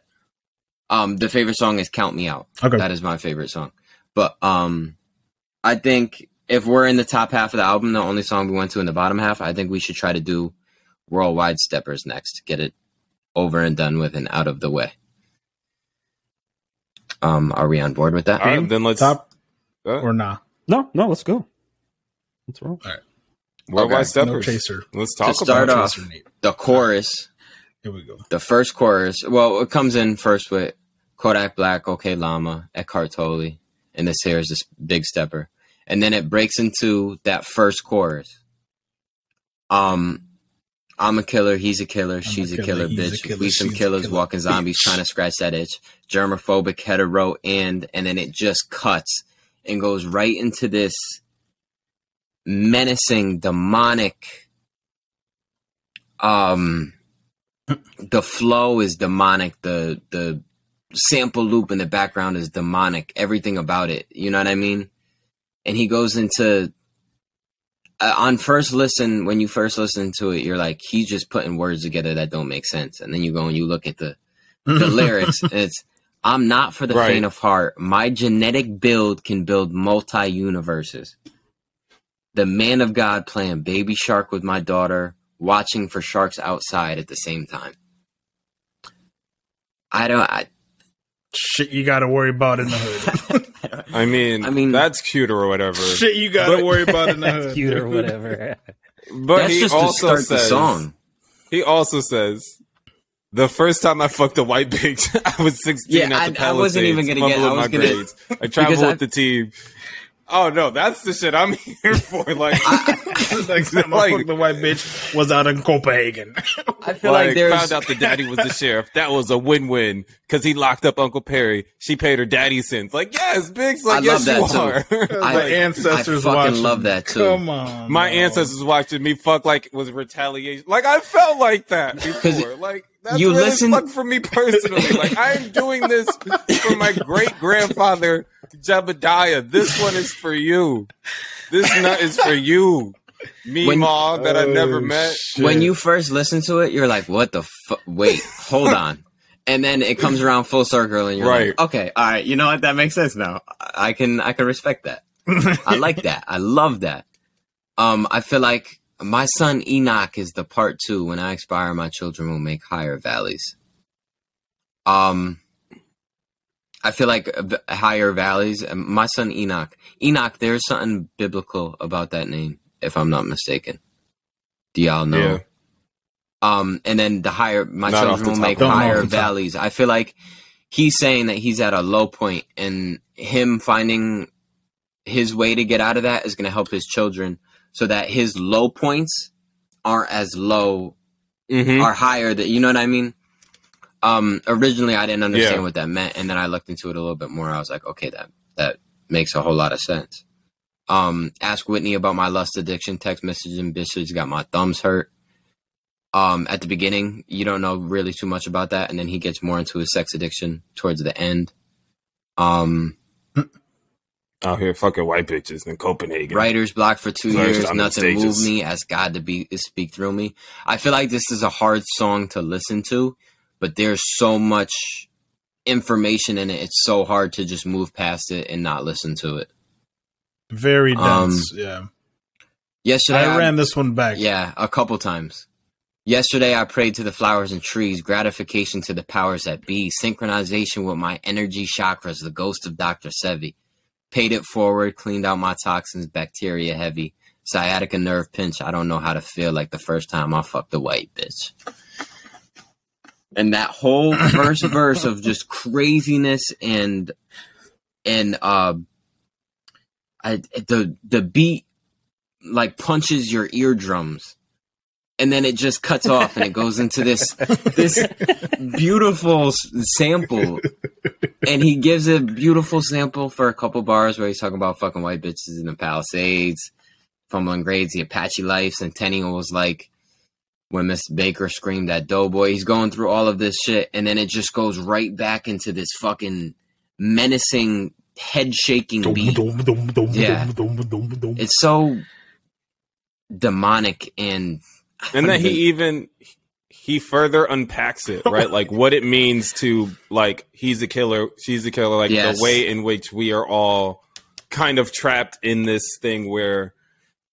Um, the favorite song is "Count Me Out." Okay. That is my favorite song. But um, I think if we're in the top half of the album, the only song we went to in the bottom half, I think we should try to do "Worldwide Steppers" next. Get it over and done with and out of the way. Um, are we on board with that? All right, then let's Top uh, or nah? No, no, let's go. Let's roll. Worldwide Okay. No chaser. Let's talk start about off- Chaser Nate. The chorus Here we go. the first chorus. Well, it comes in first with Kodak Black, OK Llama, Eckhart Tolle, and this here is this big stepper, and then it breaks into that first chorus. Um, I'm a killer, he's a killer, she's a killer, he's a bitch. killer, we some killers killer, walking zombies bitch. [clears throat] trying to scratch that itch. Germophobic, hetero, and and then it just cuts and goes right into this menacing, demonic. Um, the flow is demonic. The the sample loop in the background is demonic. Everything about it, you know what I mean? And he goes into uh, on first listen when you first listen to it, you're like he's just putting words together that don't make sense, and then you go and you look at the the [laughs] lyrics. It's I'm not for the Right. faint of heart. My genetic build can build multi universes. The man of God playing baby shark with my daughter, watching for sharks outside at the same time. I don't. I, Shit, you got to worry about in the hood. [laughs] I mean, I mean- that's cute or whatever. Shit, you got to worry about in the [laughs] That's hood. cute or whatever. But that's he just to also start says the song. he also says the first time I fucked a white bitch, [laughs] I was 16 Yeah, at the I- I wasn't even gonna get- I was my gonna- grades. I traveled I- with the team. Oh no, that's the shit I'm [laughs] here for. Like, Next time [laughs] Like- the white bitch was out in Copenhagen. I feel like, like, there's found out the daddy was the sheriff. That was a win-win because he locked up Uncle Perry. She paid her daddy sins. Like, yes, Biggs. Like, I yes, love you that, too. are. [laughs] I- the ancestors I fucking watching. love that, too. Come on, my bro. ancestors watching me fuck like it was retaliation. Like I felt like that before. Like that's you real listen- as fuck for me personally. like I am doing this for my great grandfather Jebediah. This one is for you. This nut is for you. Me When- Ma that I never Oh, met. shit. when you first listen to it, you're like, "What the fuck? Wait, hold on." And then it comes around full circle, and you're Right. like, "Okay, all right, you know what? That makes sense now. I can, I can respect that. I like that. I love that. Um, I feel like my son Enoch is the part two. When I expire, my children will make higher valleys. Um, I feel like uh, higher valleys. My son Enoch. Enoch. There's something biblical about that name, if I'm not mistaken. Do y'all know? Yeah. Um, and then the higher my Not children will top make of my head. higher Don't top. valleys. I feel like he's saying that he's at a low point, and him finding his way to get out of that is going to help his children, so that his low points aren't as low Mm-hmm. are higher. That you know what I mean. Um, originally I didn't understand Yeah. what that meant, and then I looked into it a little bit more. I was like, okay, that that makes a whole lot of sense. Um, ask Whitney about my lust addiction. Text message and bitches got my thumbs hurt. Um, at the beginning, you don't know really too much about that, and then he gets more into his sex addiction towards the end. Um, Out here fucking white bitches in Copenhagen. writer's block for two Flourished years. on the Nothing moved stages. me. Ask God to be speak through me. I feel like this is a hard song to listen to, but there's so much information in it. It's so hard to just move past it and not listen to it. Very Um, dense. yeah. Yesterday, I ran this one back. Yeah, a couple times. Yesterday, I prayed to the flowers and trees, gratification to the powers that be, synchronization with my energy chakras, the ghost of Dr. Sebi. Paid it forward, cleaned out my toxins, bacteria heavy, sciatica nerve pinch. I don't know how to feel like the first time I fucked a white bitch. And that whole first [coughs] verse of just craziness and and uh, I, the the beat like punches your eardrums and then it just cuts off and it goes into this this beautiful sample and he gives a beautiful sample for a couple bars where he's talking about fucking white bitches in the palisades fumbling grades the apache life centennial was like when miss baker screamed at doughboy he's going through all of this shit and then it just goes right back into this fucking menacing head shaking beat. Yeah. It's so demonic and and then he even he further unpacks it right like what it means to like he's a killer she's a killer like Yes. the way in which we are all kind of trapped in this thing where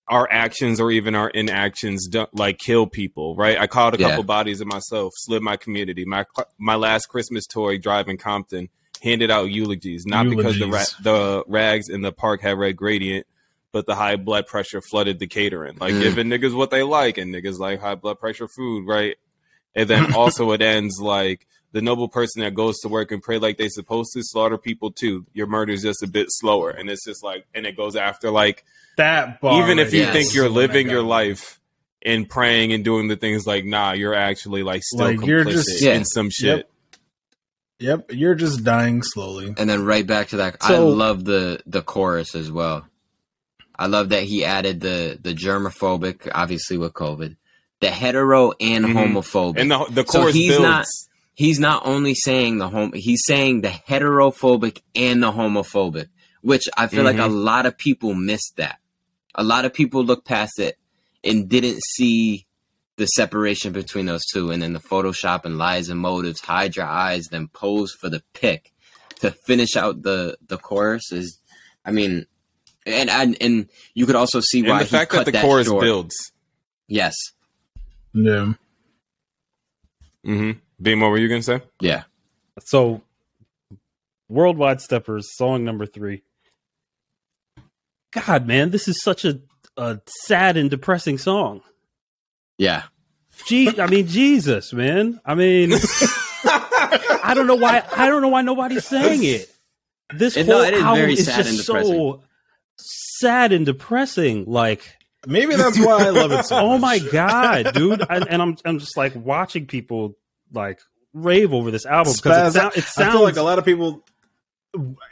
our actions or even our inactions don't like kill people right i called a Yeah. couple bodies of myself slid my community my my last christmas toy driving compton handed out eulogies not because the ra- the rags in the park had red gradient but the high blood pressure flooded the catering. Like Mm. giving niggas what they like, and niggas like high blood pressure food, right? And then [laughs] also it ends like the noble person that goes to work and pray like they supposed to slaughter people too. Your murder's just a bit slower, and it's just like, and it goes after like that bar even if you Yes. think you're was the one that living your life and praying and doing the things like, nah, you're actually like still Like, complicit you're just- Yeah. in some shit. Yep, you're just dying slowly. and then right back to that. I love the the chorus as well. I love that he added the the germophobic, obviously with COVID, the hetero and Mhm. homophobic. And the the So chorus he's builds. not- he's not only saying the home, he's saying the heterophobic and the homophobic, which I feel like a Mhm. lot of people missed that. A lot of people looked past it and didn't see the separation between those two. And then the Photoshop and lies and motives, hide your eyes, then pose for the pick to finish out the the chorus is, I mean, and and, and you could also see and why the he fact that cut the chorus short. builds. Yes, Yeah. hmm Beam, what were you gonna say? yeah, So, Worldwide Steppers, song number three. God, man, this is such a, a sad and depressing song. yeah. Gee, I mean, Jesus, man. I mean, [laughs] I don't know why. I don't know why nobody's saying it. This It- whole no, it is album very is sad just and so depressing. Sad and depressing. Like, Maybe that's why I love it so [laughs] oh my god, [laughs] dude! And, and I'm I'm just like watching people like rave over this album because it, sound, it I sounds feel like a lot of people.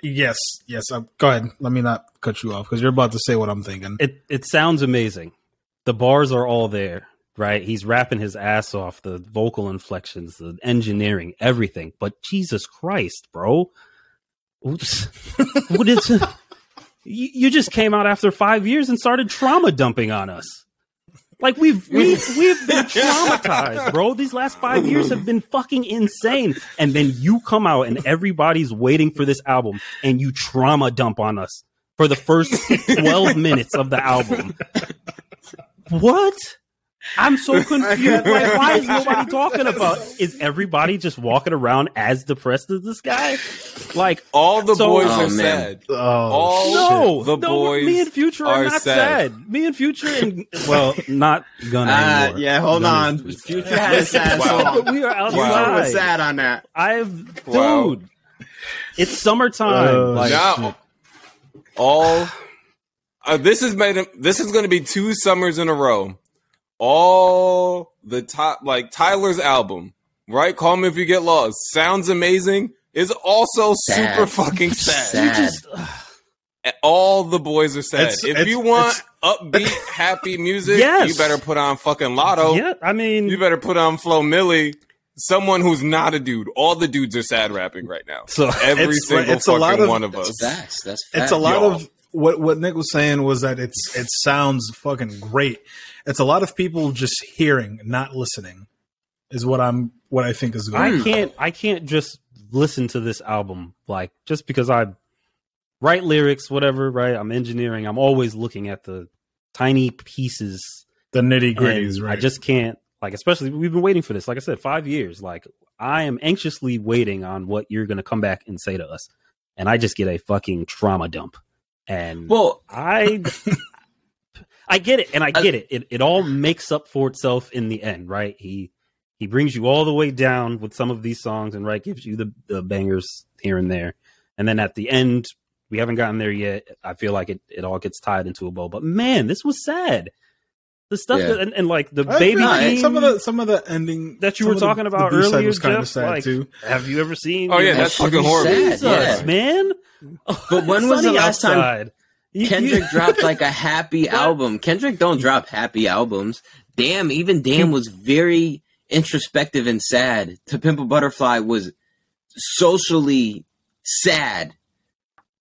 Yes, yes. Go ahead. Let me not cut you off because you're about to say what I'm thinking. it it sounds amazing. The bars are all there, right? He's rapping his ass off, the vocal inflections, the engineering, everything. But Jesus Christ, bro. Oops. [laughs] what is you, just came out after 5 years and started trauma dumping on us. Like we've we've we've been traumatized, bro. These last 5 years have been fucking insane. And then you come out and everybody's waiting for this album and you trauma dump on us for the first 12 minutes of the album. What? I'm so [laughs] confused. Like, why is [laughs] nobody talking about? Is everybody just walking around as depressed as this guy? Like, All the So- boys Oh, are man. sad. Oh, All no, the no, boys me and Future are, are not sad. sad. Me and Future and [laughs] well, not gonna Uh, anymore. yeah, hold Gunna on. Future had a sad Wow. song. We are outside. Wow. Future outside. was sad on that. I've Wow. dude. It's summertime. Uh, like, now, all uh, this is made. This is going to be two summers in a row. All the top, like Tyler's album, right? Call me if you get lost. Sounds amazing. Is also Sad. super fucking [laughs] sad. Sad. just, All the boys are sad. It's- if it's- you want upbeat, [laughs] happy music, Yes. you better put on fucking Latto. yeah, I mean, You better put on Flo Milli. Someone who's not a dude. All the dudes are sad rapping right now. so Every It's- single it's a fucking lot of- one of us. That's facts. That's facts. it's a lot y'all. of what what Nick was saying was that it's it sounds fucking great. It's a lot of people just hearing, not listening, is what I'm what I think is going. I can't I can't just listen to this album like just because I write lyrics, whatever, right? I'm engineering. I'm always looking at the tiny pieces. The nitty gritties. right? I just can't like especially we've been waiting for this. Like I said, five years. Like I am anxiously waiting on what you're gonna come back and say to us. And I just get a fucking trauma dump. And well, I [laughs] I get it, and I get it. It it all makes up for itself in the end, right? He he brings you all the way down with some of these songs, and right gives you the, the bangers here and there, and then at the end, we haven't gotten there yet. I feel like it it all gets tied into a bow. But man, this was sad. The stuff Yeah. that and, and like the I baby feel like some of the some of the ending that you were talking the about B-side earlier, was kind of sad like, too. Have you ever seen? Oh, yeah, that's fucking horrible. sad, Jesus, yeah. man. But when [laughs] was the last time outside. You- you- Kendrick dropped like a [laughs] happy album? Kendrick don't drop happy albums. Damn, even Damn was very introspective and sad. To Pimp a Butterfly was socially sad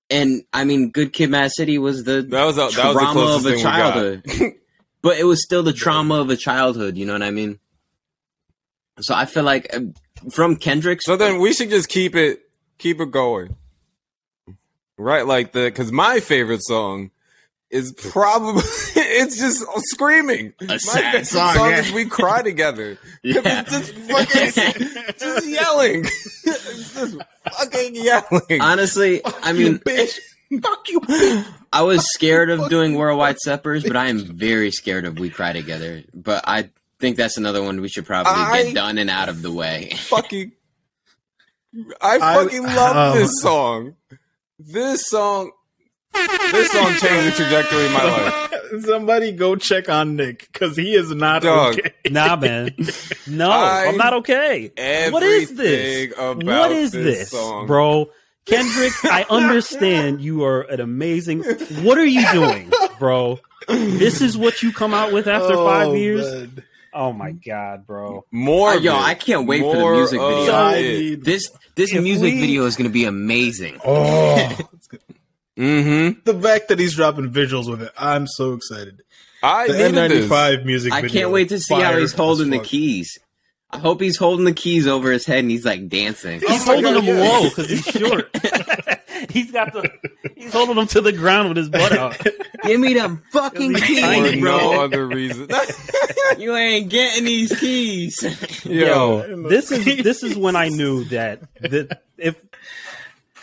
and I mean, Good Kid, Mad City was the That was a, that was the trauma closest of a thing we got. childhood, [laughs] but it was still the trauma of a childhood. You know what I mean? So I feel like uh, from Kendrick's, So then we should just keep it keep it going. Right, like the because my favorite song is probably [laughs] it's just screaming. my sad favorite song, song yeah. is we cry together. [laughs] Yeah. It's just fucking [laughs] just yelling. it's just fucking yelling. honestly, I mean, bitch. fuck you. I was scared of doing Worldwide Steppers, but I am very scared of We Cry Together. But I think that's another one we should probably I- get done and out of the way. fucking I I- fucking love um, this song. This song this song changed the trajectory of my life. Somebody go check on Nick because he is not Dog. okay. Nah, man. [laughs] No, I- I'm not okay. What is this? What is this this, song. bro? Kendrick, I understand you are an amazing. What are you doing, bro? This is what you come out with after Oh, five years. man. Oh my god, bro! More, Uh, yo. I can't wait for the music video. I This this If music we- video is going to be amazing. oh, [laughs] Mm-hmm. the fact that he's dropping visuals with it, I'm so excited. I The needed this. N95 music I can't wait to see how he's holding the keys. I hope he's holding the keys over his head and he's like dancing. Oh He's my holding God, them yeah. low because he's short. [laughs] [laughs] he's got the. He's holding them to the ground with his butt out. [laughs] Give me them fucking Is he For tiny, keys, no other reason. [laughs] You ain't getting these keys. Yo, Yo, this is this is when I knew that that if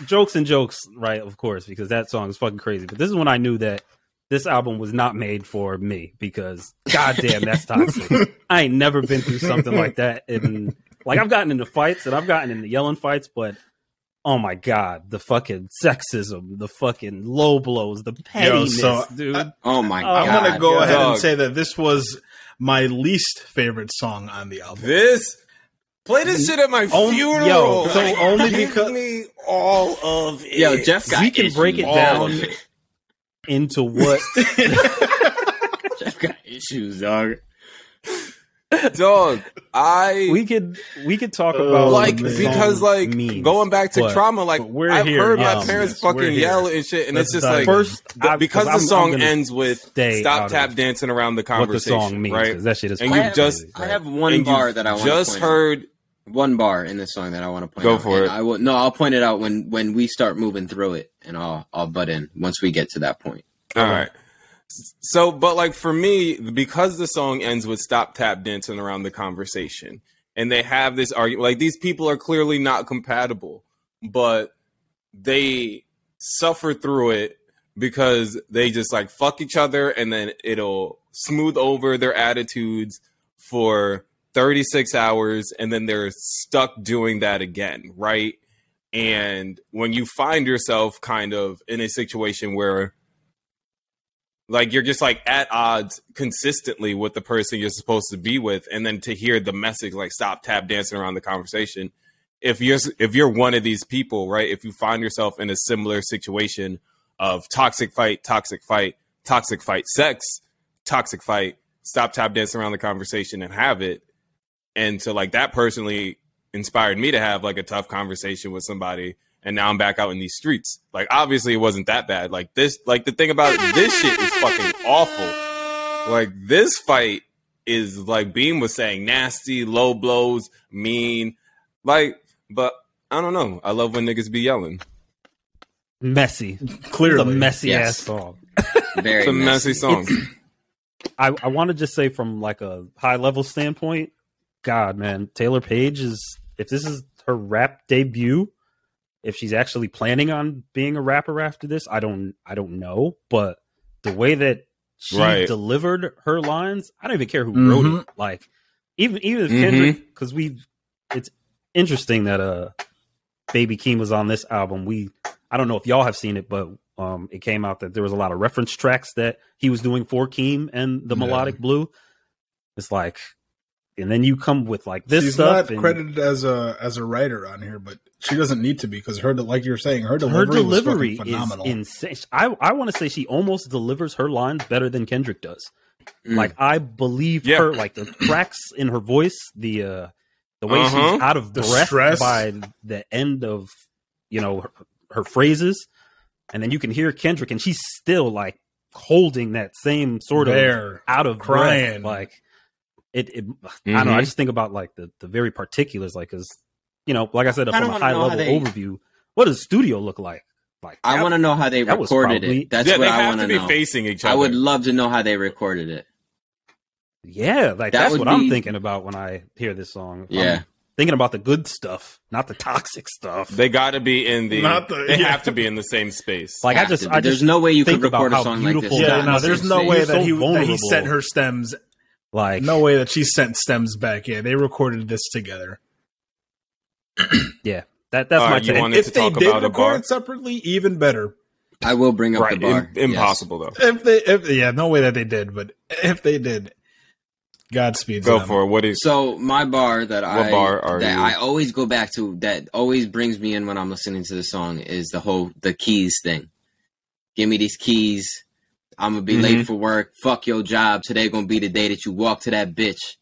jokes and jokes, right? Of course, because that song is fucking crazy. But this is when I knew that this album was not made for me because goddamn, that's toxic. I ain't never been through something like that. And like I've gotten into fights and I've gotten into yelling fights, but oh my god, the fucking sexism, the fucking low blows, the pettiness, so, dude. Oh my god! I'm gonna go God. ahead Dog. and say that this was my least favorite song on the album. this play this shit at my Oh, funeral. yo, so only Give because- me all of it. Yo, Jeff got We can break it down. it. into what [laughs] Jeff got issues, dog. Dog. I [laughs] we could we could talk Oh, about like because like memes, going back to but trauma, like but we're I've here, heard yes, my parents yes, fucking yell and shit, and Let's it's just dive like first the- I- because the I'm- song I'm ends with "Stop tap dancing around the conversation." what the conversation," song means right? 'cause that shit is And you I have, just- I have one bar that I want just heard. one bar in this song that I want to point Go out. for and it. I will no, I'll point it out when when we start moving through it, and I'll I'll butt in once we get to that point. All right. So, but like for me, because the song ends with "Stop tap dancing around the conversation," and they have this argument, like these people are clearly not compatible, but they suffer through it because they just like fuck each other, and then it'll smooth over their attitudes for 36 hours, and then they're stuck doing that again, right? And when you find yourself kind of in a situation where like you're just like at odds consistently with the person you're supposed to be with and then to hear the message like stop tap dancing around the conversation. If you're if you're one of these people right if you find yourself in a similar situation of toxic fight toxic fight toxic fight sex toxic fight stop tap dancing around the conversation and have it and so like that personally inspired me to have like a tough conversation with somebody and now I'm back out in these streets. Like obviously it wasn't that bad. Like this like the thing about this shit is fucking awful. Like this fight is like Beam was saying nasty, low blows, mean. Like but I don't know. I love when niggas be yelling. messy. It's a messy Yes. ass song. [laughs] Very It's a messy song. I, I want to just say from like a high level standpoint, God, man, Taylour Paige is if this is her rap debut, if she's actually planning on being a rapper after this, I don't I don't know. But the way that she Right. delivered her lines, I don't even care who wrote Mhm. it. Like even even if. Kendrick, because we, it's interesting that uh, Baby Keem was on this album. We I don't know if y'all have seen it, but um, it came out that there was a lot of reference tracks that he was doing for Keem and the Yeah. Melodic Blue. It's like, and then you come with like this she's stuff. not and credited as a as a writer on here, but she doesn't need to be because her like you're saying her her delivery, was delivery fucking is phenomenal. insane. I I want to say she almost delivers her lines better than Kendrick does. Mm. Like I believe Yeah. her, like the cracks in her voice, the uh the way Uh-huh. she's out of The breath stress. by the end of you know her, her phrases. and then you can hear Kendrick, and she's still like holding that same sort of There. out of Crying. breath. Like it, it I don't know. I Mhm. just think about like the the very particulars, like because you know, like I said, I from a high level they- overview, what does studio look like? Like I that- want to know how they that recorded probably- it. That's yeah, what I want to to be know. facing each other. I would love to know how they recorded it. Yeah, like That that's would what I'm thinking about when I hear this song. I'm Yeah. thinking about the good stuff, not the toxic stuff. They got to be in the. Not the- they yeah. have to be in the same space. like I just, to. I There's just no way you could record a song like this. Yeah, no, there's no space. way that so he that he vulnerable. sent her stems. Like No way that she sent stems back. Yeah, they recorded this together. [clears throat] yeah. That that's All my right, take. if to they talk did about record bar? it separately, even better. I will bring up Right, the bar. Im- impossible though. If they, if yeah, no way that they did, but if they did, Godspeed. to Go them. for it. What is? So my bar that I bar are that you? I always go back to that always brings me in when I'm listening to the song is the whole the keys thing. Give me these keys. I'm gonna be Mhm. late for work. Fuck your job. Today gonna be the day that you walk to that bitch.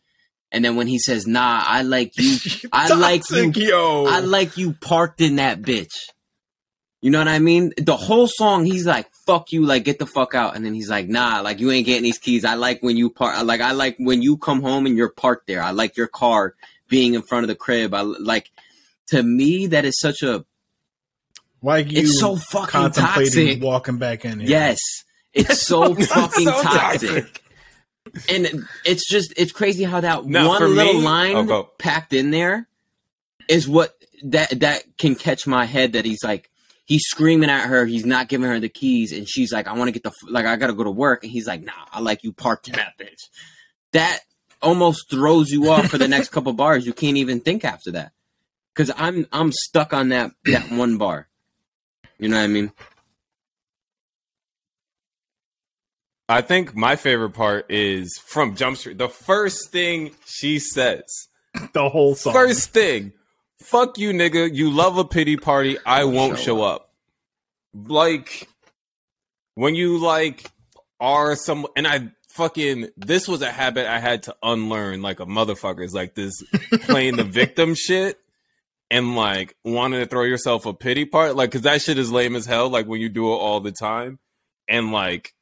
And then when he says, "Nah, I like you. [laughs] I like you. Yo. I like you parked in that bitch." You know what I mean? The whole song, he's like, "Fuck you, like get the fuck out," and then he's like, "Nah, like you ain't getting these keys. I like when you park. Like I like when you come home and you're parked there. I like your car being in front of the crib. I like." To me, that is such a. like you It's so fucking contemplating toxic. walking back in. Here. Yes, it's [laughs] so fucking so toxic. toxic. and it's just it's crazy how that Now, one little me- line Oh, packed in there is what that that can catch my head that he's like he's screaming at her. He's not giving her the keys. And she's like i want to get the f- like i gotta go to work. And he's like nah i like you parked in that bitch. That almost throws you off for the next [laughs] couple bars. You can't even think after that. Because i'm i'm stuck on that that one bar. You know what i mean I think my favorite part is from Jump Street. The first thing she says, the whole song. first thing, fuck you, nigga. You love a pity party. I won't Show show up. Like when you like are some, and I fucking this was a habit I had to unlearn. Like a motherfucker is like this [laughs] playing the victim shit. And like wanting to throw yourself a pity part, like, cause that shit is lame as hell. Like when you do it all the time, and like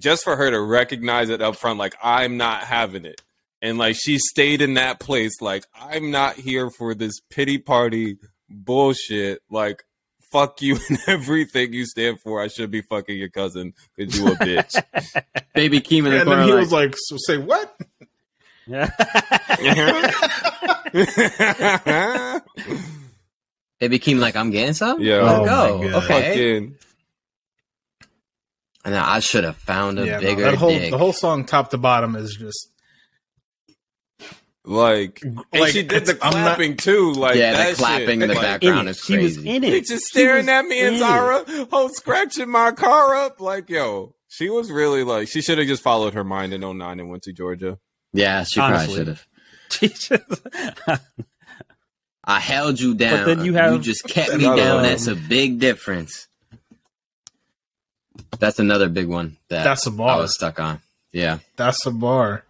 just for her to recognize it up front, like I'm not having it, and like she stayed in that place, like I'm not here for this pity party bullshit. Like fuck you [laughs] and everything you stand for. I should be fucking your cousin because you a bitch. [laughs] baby keem in the and corner then he like, was like, so "Say what?" Yeah. [laughs] Baby keem like i'm getting some Yeah. Let's Oh go my God. okay Fucking and i should have found a Yeah, no, bigger that whole dick the whole song, top to bottom, is just like, and Like, she did the it's- I'm not- clapping too. Like yeah that the clapping shit. in the Like, background it. is She was crazy in it. Bitch just staring at me and in it. Zara, oh, scratching my car up. Like, yo, she was really like, she should have just followed her mind in 09 and went to Georgia. yeah she probably should have [laughs] She just- I held you down. then you have- you just kept me down. That's a big difference. That's another big one that That's a I bar. was stuck on. Yeah, that's a bar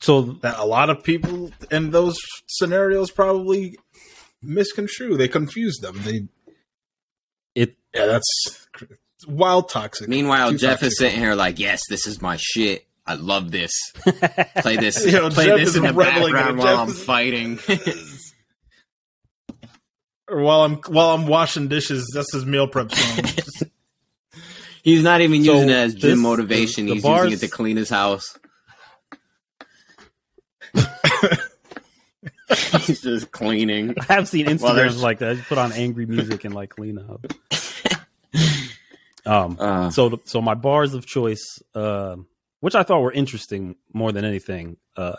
so that a lot of people in those scenarios probably misconstrue. They confuse them. They it yeah, that's cr- wild toxic. Meanwhile, Too Jeff toxic. is sitting here like, "Yes, this is my shit. I love this. [laughs] Play this. Yo, play Jeff this in the reveling in it. background while Jeff I'm is- fighting." [laughs] [laughs] or while I'm while I'm washing dishes, that's his meal prep song. He's not even So using it as gym this- motivation. the- the He's bars- using it to clean his house. [laughs] He's just cleaning. I have seen Well, Instagrams there's- like that. I just put on angry music and like clean up. [laughs] Um, Uh, so so my bars of choice, uh, which I thought were interesting more than anything, uh,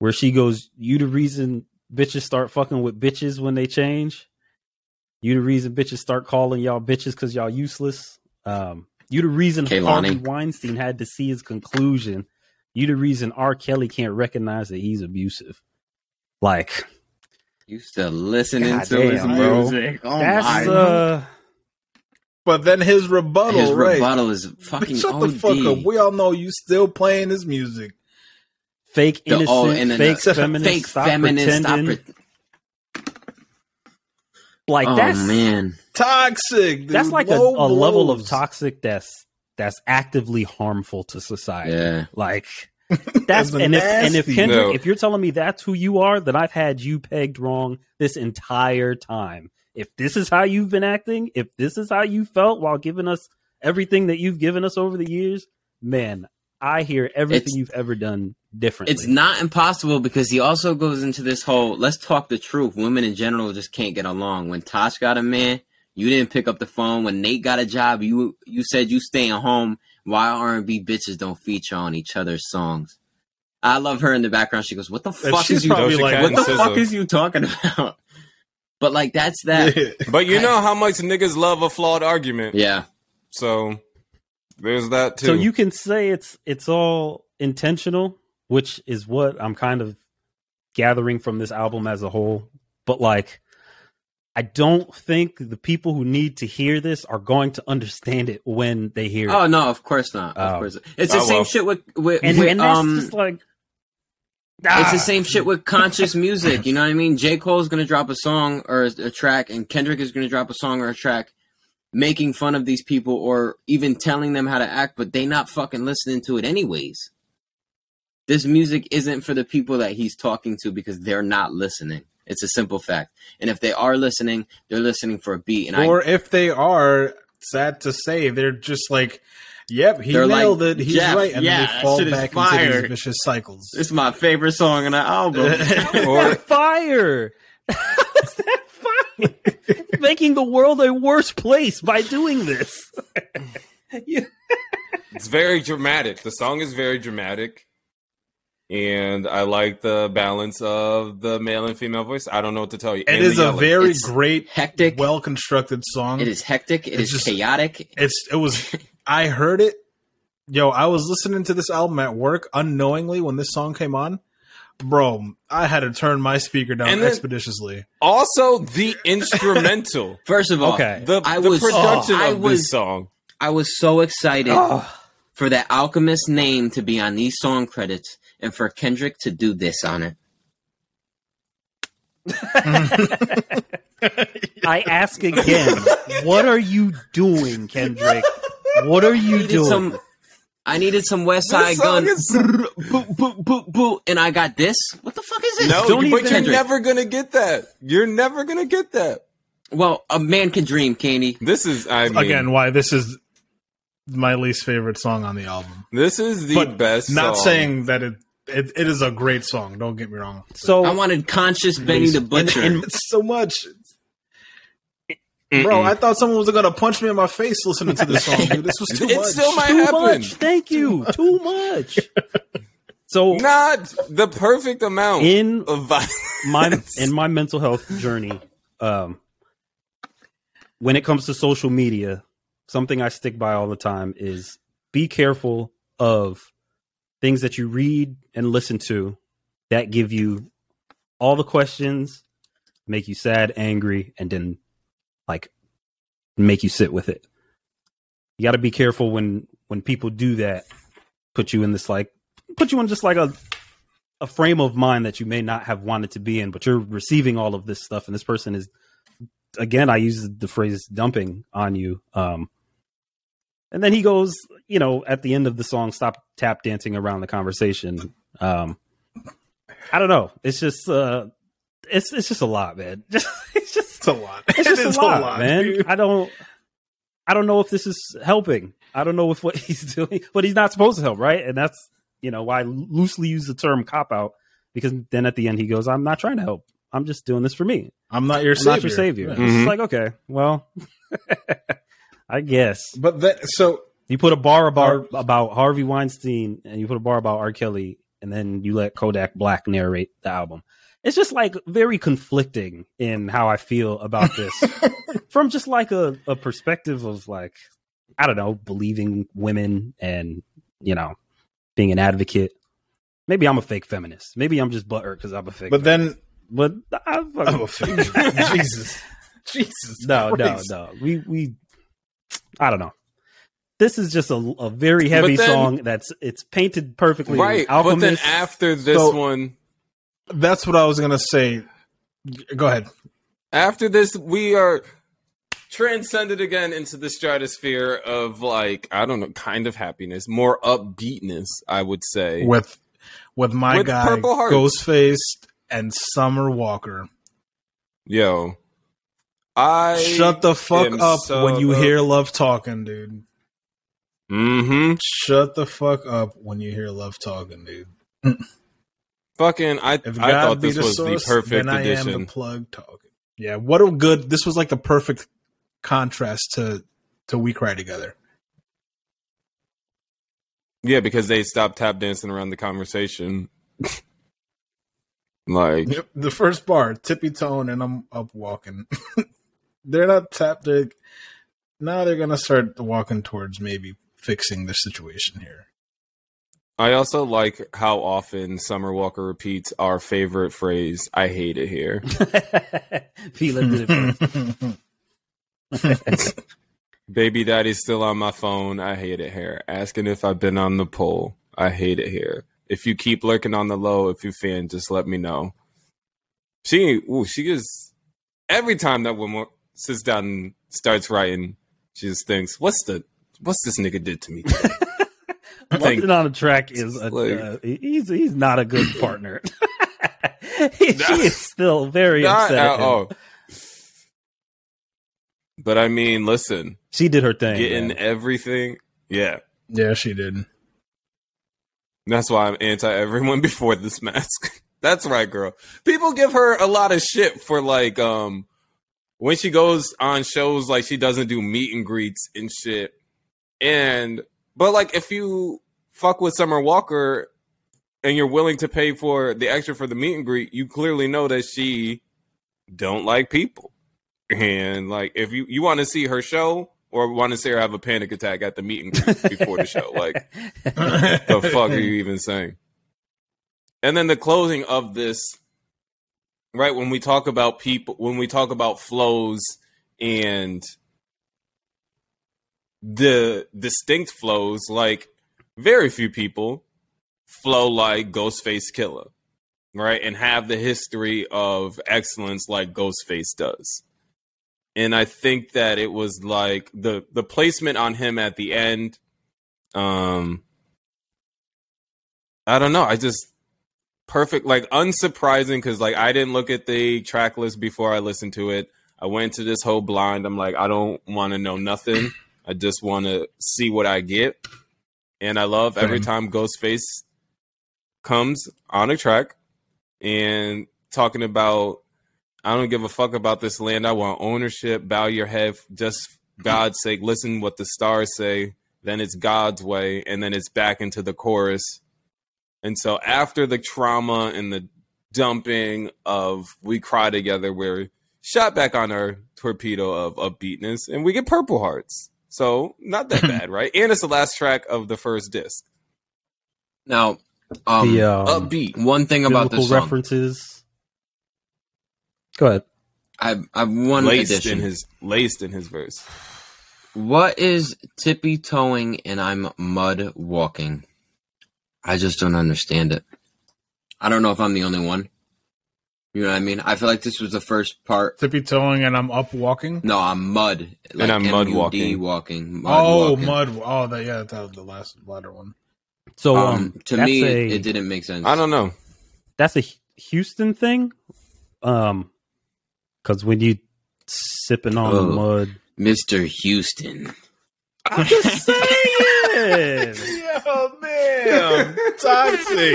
where she goes, "You the reason bitches start fucking with bitches when they change. You the reason bitches start calling y'all bitches because y'all useless. Um, you the reason Kehlani. Harvey Weinstein had to see his conclusion. You the reason R. Kelly can't recognize that he's abusive. Like you still listening God to his damn, bro. music? Oh that's my! uh, but then his rebuttal, his right? rebuttal is [laughs] fucking Shut OD. the fuck up. We all know you still playing his music. fake The- innocent, oh, and then [laughs] fake feminist, fake stop feminist. Stop pretending. pre- like oh that's man, toxic. dude. That's like a, a level of toxic that's that's actively harmful to society. Yeah. Like [laughs] that's That's and if and if. Kendrick, No. if you're telling me that's who you are, then I've had you pegged wrong this entire time. If this is how you've been acting, if this is how you felt while giving us everything that you've given us over the years, man, I hear everything It's- you've ever done differently. It's not impossible because he also goes into this whole let's talk the truth. Women in general just can't get along. When Tosh got a man, you didn't pick up the phone. When Nate got a job, you you said you staying home. Why R and B bitches don't feature on each other's songs? I love her in the background. She goes, "What the fuck is you? like, What the fuck is you talking about?" [laughs] But like that's that. But you know how much niggas love a flawed argument. Yeah, So there's that too. So you can say it's it's all intentional, which is what I'm kind of gathering from this album as a whole. But like I don't think the people who need to hear this are going to understand it when they hear it. Oh it. no, of course not. Of Oh. course, it's the Oh, same well. shit with with, And, with and that's um. just like It's the ah. same shit with conscious [laughs] music. You know what I mean? J. Cole's gonna drop a song or a, a track, and Kendrick is gonna drop a song or a track, making fun of these people or even telling them how to act, but they not fucking listening to it anyways. This music isn't for the people that he's talking to because they're not listening. It's a simple fact. And if they are listening, they're listening for a beat. And I or if they are, sad to say, they're just like, "Yep, he They're like, nailed it. He's "Jeff, right," and yeah, then they fall shit is back into fire. these vicious cycles. It's my favorite song on the album. [laughs] or fire. How's that fire? Making the world a worse place by doing this. You- it's very dramatic. The song is very dramatic. And I like the balance of the male and female voice. I don't know what to tell you. It And is a yelling. very It's great, hectic. well constructed song. it is hectic. It It's is just- chaotic. It's it was. I heard it. Yo, I was listening to this album at work unknowingly when this song came on. Bro, I had to turn my speaker down then- expeditiously. also the instrumental. [laughs] First of all, Okay. The, I the was- production oh, I of was- this song. I was so excited Oh. for that Alchemist name to be on these song credits and for Kendrick to do this on it. [laughs] I ask again, [laughs] what are you doing, Kendrick? What are you needed doing? some. I needed some West Side This Gun. is- [laughs] Boop, boop, boop, boop, and I got this. What the fuck is this? No, Don't but even- you're never gonna get that. You're never gonna get that. Well, a man can dream, Candy. This is, I mean, Again, why this is my least favorite song on the album. this is the but best. Not song. saying that it, it it is a great song. Don't get me wrong. so I wanted conscious Benny the Butcher. And, and [laughs] so much. Bro, I thought someone was gonna punch me in my face listening to this song, dude. This was too [laughs] It much. still might too happen. much. Thank you. Too much. [laughs] So not the perfect amount in of violence. my in my mental health journey, um, when it comes to social media, something I stick by all the time is be careful of things that you read and listen to that give you all the questions, make you sad, angry, and then like make you sit with it. You got to be careful when when people do that, put you in this like put you in just like a a frame of mind that you may not have wanted to be in, but you're receiving all of this stuff, and this person is again, I use the phrase dumping on you. Um, and then he goes, you know, at the end of the song, stop tap dancing around the conversation. Um, I don't know. It's just, uh, it's it's just a lot, man. [laughs] Just, it's just It's a lot. it's [laughs] It just is a lot, man. dude. I don't, I don't know if this is helping. I don't know if what [laughs] he's doing, but he's not supposed to help, right? And that's you know why I loosely use the term cop out because then at the end he goes, "I'm not trying to help. I'm just doing this for me. I'm not your I'm savior. not your savior." Yeah. It's Mhm. just like, okay, well, I guess But that so you put a bar about about Harvey Weinstein and you put a bar about R. Kelly, and then you let Kodak Black narrate the album. It's just like very conflicting in how I feel about this [laughs] from just like a, a perspective of like I don't know, believing women and you know being an advocate. Maybe I'm a fake feminist. Maybe I'm just butthurt because I'm a fake. but then but I'm a fake. [laughs] [laughs] Jesus. Jesus. no, no, no. We we I don't know. This is just a, a very heavy then- song that's it's painted perfectly. right. But then after this So- one, That's what I was gonna say. Go ahead. after this, we are transcended again into the stratosphere of like I don't know, kind of happiness, more upbeatness, I would say. with with my With guy Purple Heart. Ghostface and Summer Walker. Yo, I Shut the fuck up so when you up. hear love talking, dude. Mm-hmm. Shut the fuck up when you hear love talking, dude. Fucking, I If I God thought this the was source, the perfect then I am addition. the plug talking. Yeah, what a good. This was like the perfect contrast to to We Cry Together. Yeah, because they stopped tap dancing around the conversation. [laughs] like, Yep, the first bar, tippy tone, and I'm up walking. [laughs] they're not tapped. They're now they're gonna start walking towards maybe fixing the situation here. I also like how often Summer Walker repeats our favorite phrase, I hate it here. [laughs] Fila did it first. [laughs] Baby daddy's still on my phone, I hate it here. Asking if I've been on the pole, I hate it here. If you keep lurking on the low, if you fan, just let me know. She, ooh, she just, every time that woman sits down and starts writing, she just thinks, what's the, what's this nigga did to me? today?" [laughs] Think- London on a track is a, Like- uh, he's he's not a good partner. [laughs] [laughs] she is still very upset. at at all. But I mean, listen, She did her thing. getting man. everything, yeah. Yeah, she did. That's why I'm anti everyone before this mask. That's right, girl. People give her a lot of shit for like um when she goes on shows like she doesn't do meet and greets and shit. And but like if you fuck with Summer Walker and you're willing to pay for the extra for the meet and greet, you clearly know that she don't like people. And like if you you want to see her show or want to see her have a panic attack at the meet and greet before the show, like [laughs] the fuck are you even saying? And then the closing of this, right? When we talk about people, when we talk about flows and the distinct flows, like very few people flow like Ghostface Killah, right? And have the history of excellence like Ghostface does. And I think that it was like the the placement on him at the end. Um, I don't know. I just perfect, like unsurprising because like I didn't look at the track list before I listened to it. I went to this whole blind. I'm like, I don't want to know nothing. I just want to see what I get. And I love every mm-hmm. time Ghostface comes on a track and talking about I don't give a fuck about this land. I want ownership. Bow your head, just God's sake. Listen what the stars say. Then it's God's way, and then it's back into the chorus. And so after the trauma and the dumping of "We Cry Together," we're shot back on our torpedo of upbeatness, and we get Purple Hearts. So not that [laughs] bad, right? And it's the last track of the first disc. Now, um, the um, Upbeat. one thing about biblical this song, references. Go ahead. I I have one laced addition. in his laced in his verse. What is tippy toeing and I'm mud walking? I just don't understand it. I don't know if I'm the only one. You know what I mean? I feel like this was the first part. Tippy toeing and I'm up walking. No, I'm mud. And I'm mud MUD walking. walking. Mud oh, walking. mud. Oh, that, yeah, that was the last latter one. So Um, um, to me, a, it, it didn't make sense. I don't know. that's a Houston thing. Um, because when you sipping on the Oh. mud, Mr. Houston. I'm just saying. Yo, man, toxic.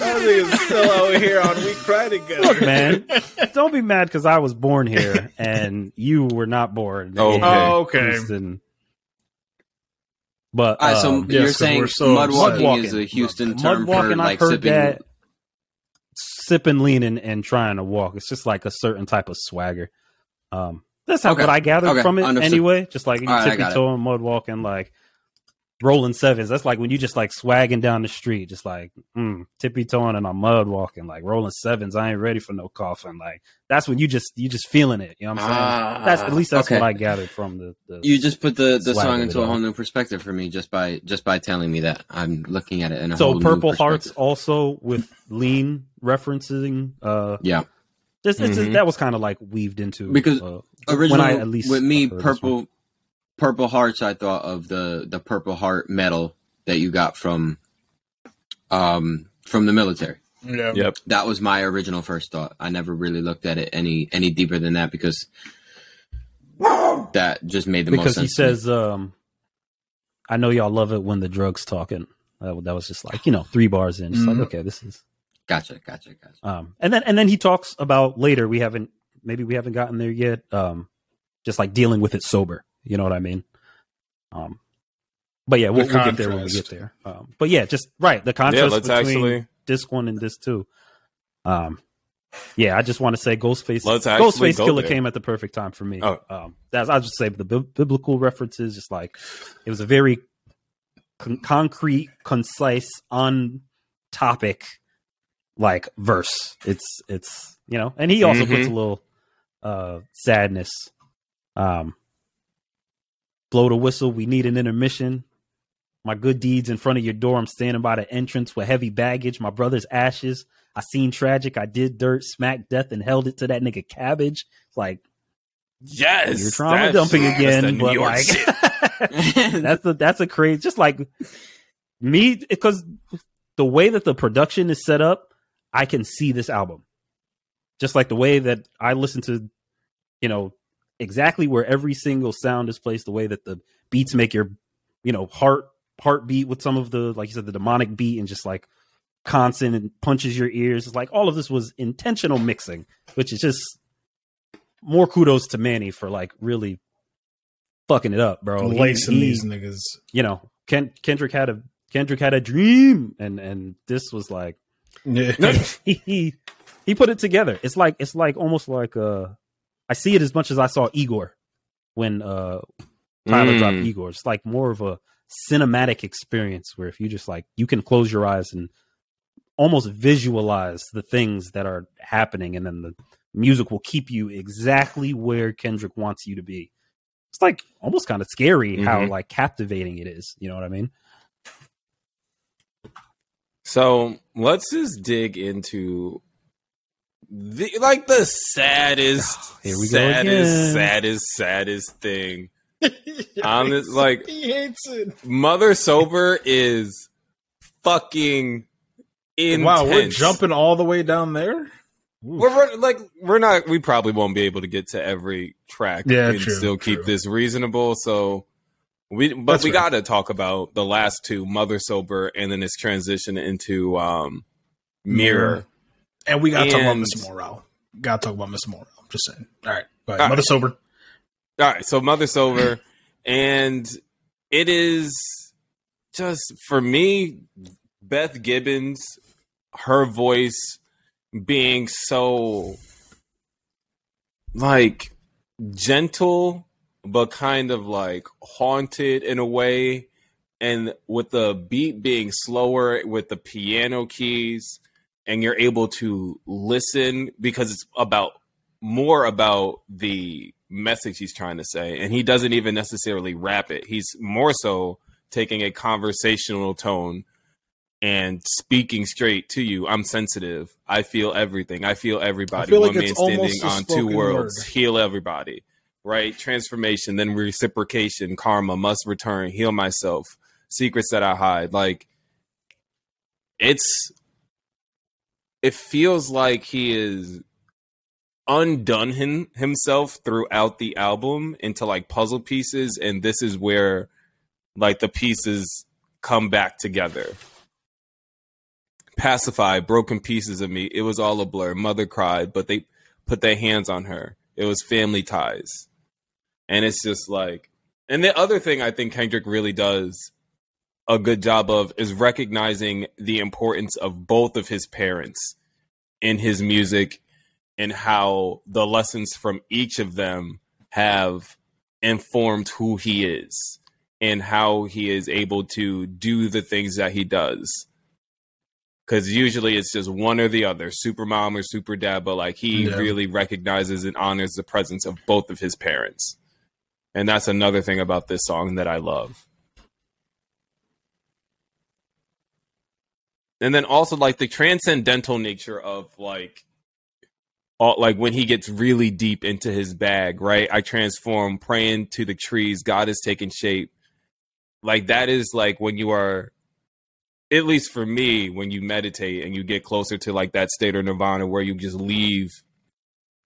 That nigga's still out here on We Cry Together. Look, man, don't be mad because I was born here and you were not born. Okay. Oh, okay. Houston. But All right, so um, yes, you're 'cause saying we're so mud upset. walking is a walking. Houston mud term walking, for like I've heard sipping. that sipping, leaning, and trying to walk. It's just like a certain type of swagger. Um, that's how Okay. what I gathered Okay. from it. Understood. Anyway, just like you All right, I tippy got it. toeing, mud walking, like rolling sevens. That's like when you just like swagging down the street, just like mm, tippy toeing and I'm mud walking, like rolling sevens. I ain't ready for no coffin. Like that's when you just you just feeling it. You know what I'm saying? Ah, that's at least that's okay. what I gathered from the. the You just put the, the song into a whole new perspective for me just by just by telling me that. I'm looking at it in a so purple hearts also with lean referencing uh Yeah, Just, just- Mhm. that was kind of like weaved into Because uh, Original when I at least with me, this purple, purple hearts. I thought of the the purple heart medal that you got from, um, from the military. Yeah. Yep. That was my original first thought. I never really looked at it any any deeper than that because that just made the most sense. because he says, um, "I know y'all love it when the drugs talking." That, that was just like you know three bars in, just Mhm. like okay, this is. "Gotcha, gotcha, gotcha." Um, and then and then he talks about later. We haven't maybe we haven't gotten there yet. Um, just like dealing with it sober. You know what I mean? Um, but yeah, we'll, we'll get there when we get there. Um, but yeah, just right the contrast let's between actually this one and this too. Um, yeah, I just want to say Ghostface. Let's actually Ghostface go Killer there. came at the perfect time for me. Oh. Um, that's I'll just say the bi- biblical references, just like it was a very con- concrete, concise, on topic like verse. It's it's you know, and he also puts a little uh sadness. Um, blow the whistle. We need an intermission. My good deeds in front of your door. I'm standing by the entrance with heavy baggage. My brother's ashes. I seen tragic. I did dirt, smacked death, and held it to that nigga cabbage. Like yes, you're trauma dumping again, but York like [laughs] that's the that's a crazy. Just like me, because the way that the production is set up, I can see this album. Just like the way that I listen to, you know, exactly where every single sound is placed, the way that the beats make your, you know, heart heartbeat with some of the, like you said, the demonic beat and just like constant and punches your ears. It's like all of this was intentional mixing, which is just more kudos to Manny for like really fucking it up, bro. Lacing he- these niggas. you know, Ken, Kendrick had a Kendrick had a dream, and and this was like Yeah. [laughs] he he, he put it together. It's like it's like almost like uh, I see it as much as I saw Igor when uh Tyler Mm. dropped Igor. It's like more of a cinematic experience where if you just like you can close your eyes and almost visualize the things that are happening, and then the music will keep you exactly where Kendrick wants you to be. It's like almost kind of scary how Mhm. like captivating it is. You know what I mean? So let's just dig into the like the saddest, Here we go saddest, again. saddest, saddest thing. [laughs] On this, like- he hates it. Mother Sober is fucking intense. Wow, we're jumping all the way down there. We're, we're- like we're not. We probably won't be able to get to every track Yeah, and true, still keep true. this reasonable. So we, but That's we fair. got to talk about the last two, Mother Sober, and then its transition into um, Mirror. And we gotta talk about Miss Morale. Gotta talk about Miss Morale. I'm just saying. All right. Ahead. All Mother right. sober. All right, so Mother Sober, and it is just for me, Beth Gibbons, her voice being so like gentle, but kind of like haunted in a way, and with the beat being slower with the piano keys, and you're able to listen because it's about more about the message he's trying to say. And he doesn't even necessarily rap it. He's more so taking a conversational tone and speaking straight to you. I'm sensitive. I feel everything. I feel everybody. I feel like one man standing on two worlds word. heal everybody right? Transformation then reciprocation karma must return heal myself secrets that i hide. Like it's it feels like he is undone him, himself throughout the album into like puzzle pieces and this is where like the pieces come back together. Pacify broken pieces of me it was all a blur. Mother cried but they put their hands on her. It was family ties. And it's just like and the other thing i think kendrick really does a good job of is recognizing the importance of both of his parents in his music and how the lessons from each of them have informed who he is and how he is able to do the things that he does. Because usually it's just one or the other, super mom or super dad, but like he Yeah. really recognizes and honors the presence of both of his parents. And that's another thing about this song that I love. And then also like the transcendental nature of like all, like when he gets really deep into his bag, right? I transform, praying to the trees. God is taking shape. Like that is like when you are, at least for me, when you meditate and you get closer to like that state of nirvana where you just leave,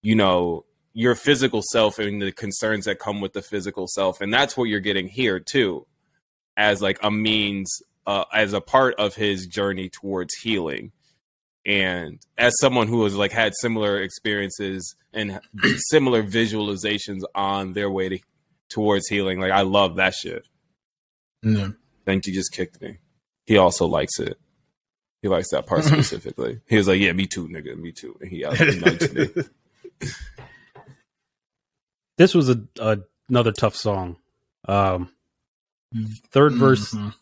you know, your physical self and the concerns that come with the physical self, and that's what you're getting here too, as like a means, uh, as a part of his journey towards healing. And as someone who has like had similar experiences and [clears throat] similar visualizations on their way to, towards healing like i love that shit. Yeah. think you just kicked me. He also likes it. He likes that part [laughs] specifically. He was like yeah me too nigga me too. And he out nudged me. [laughs] This was a, a another tough song. Um, third verse Mhm.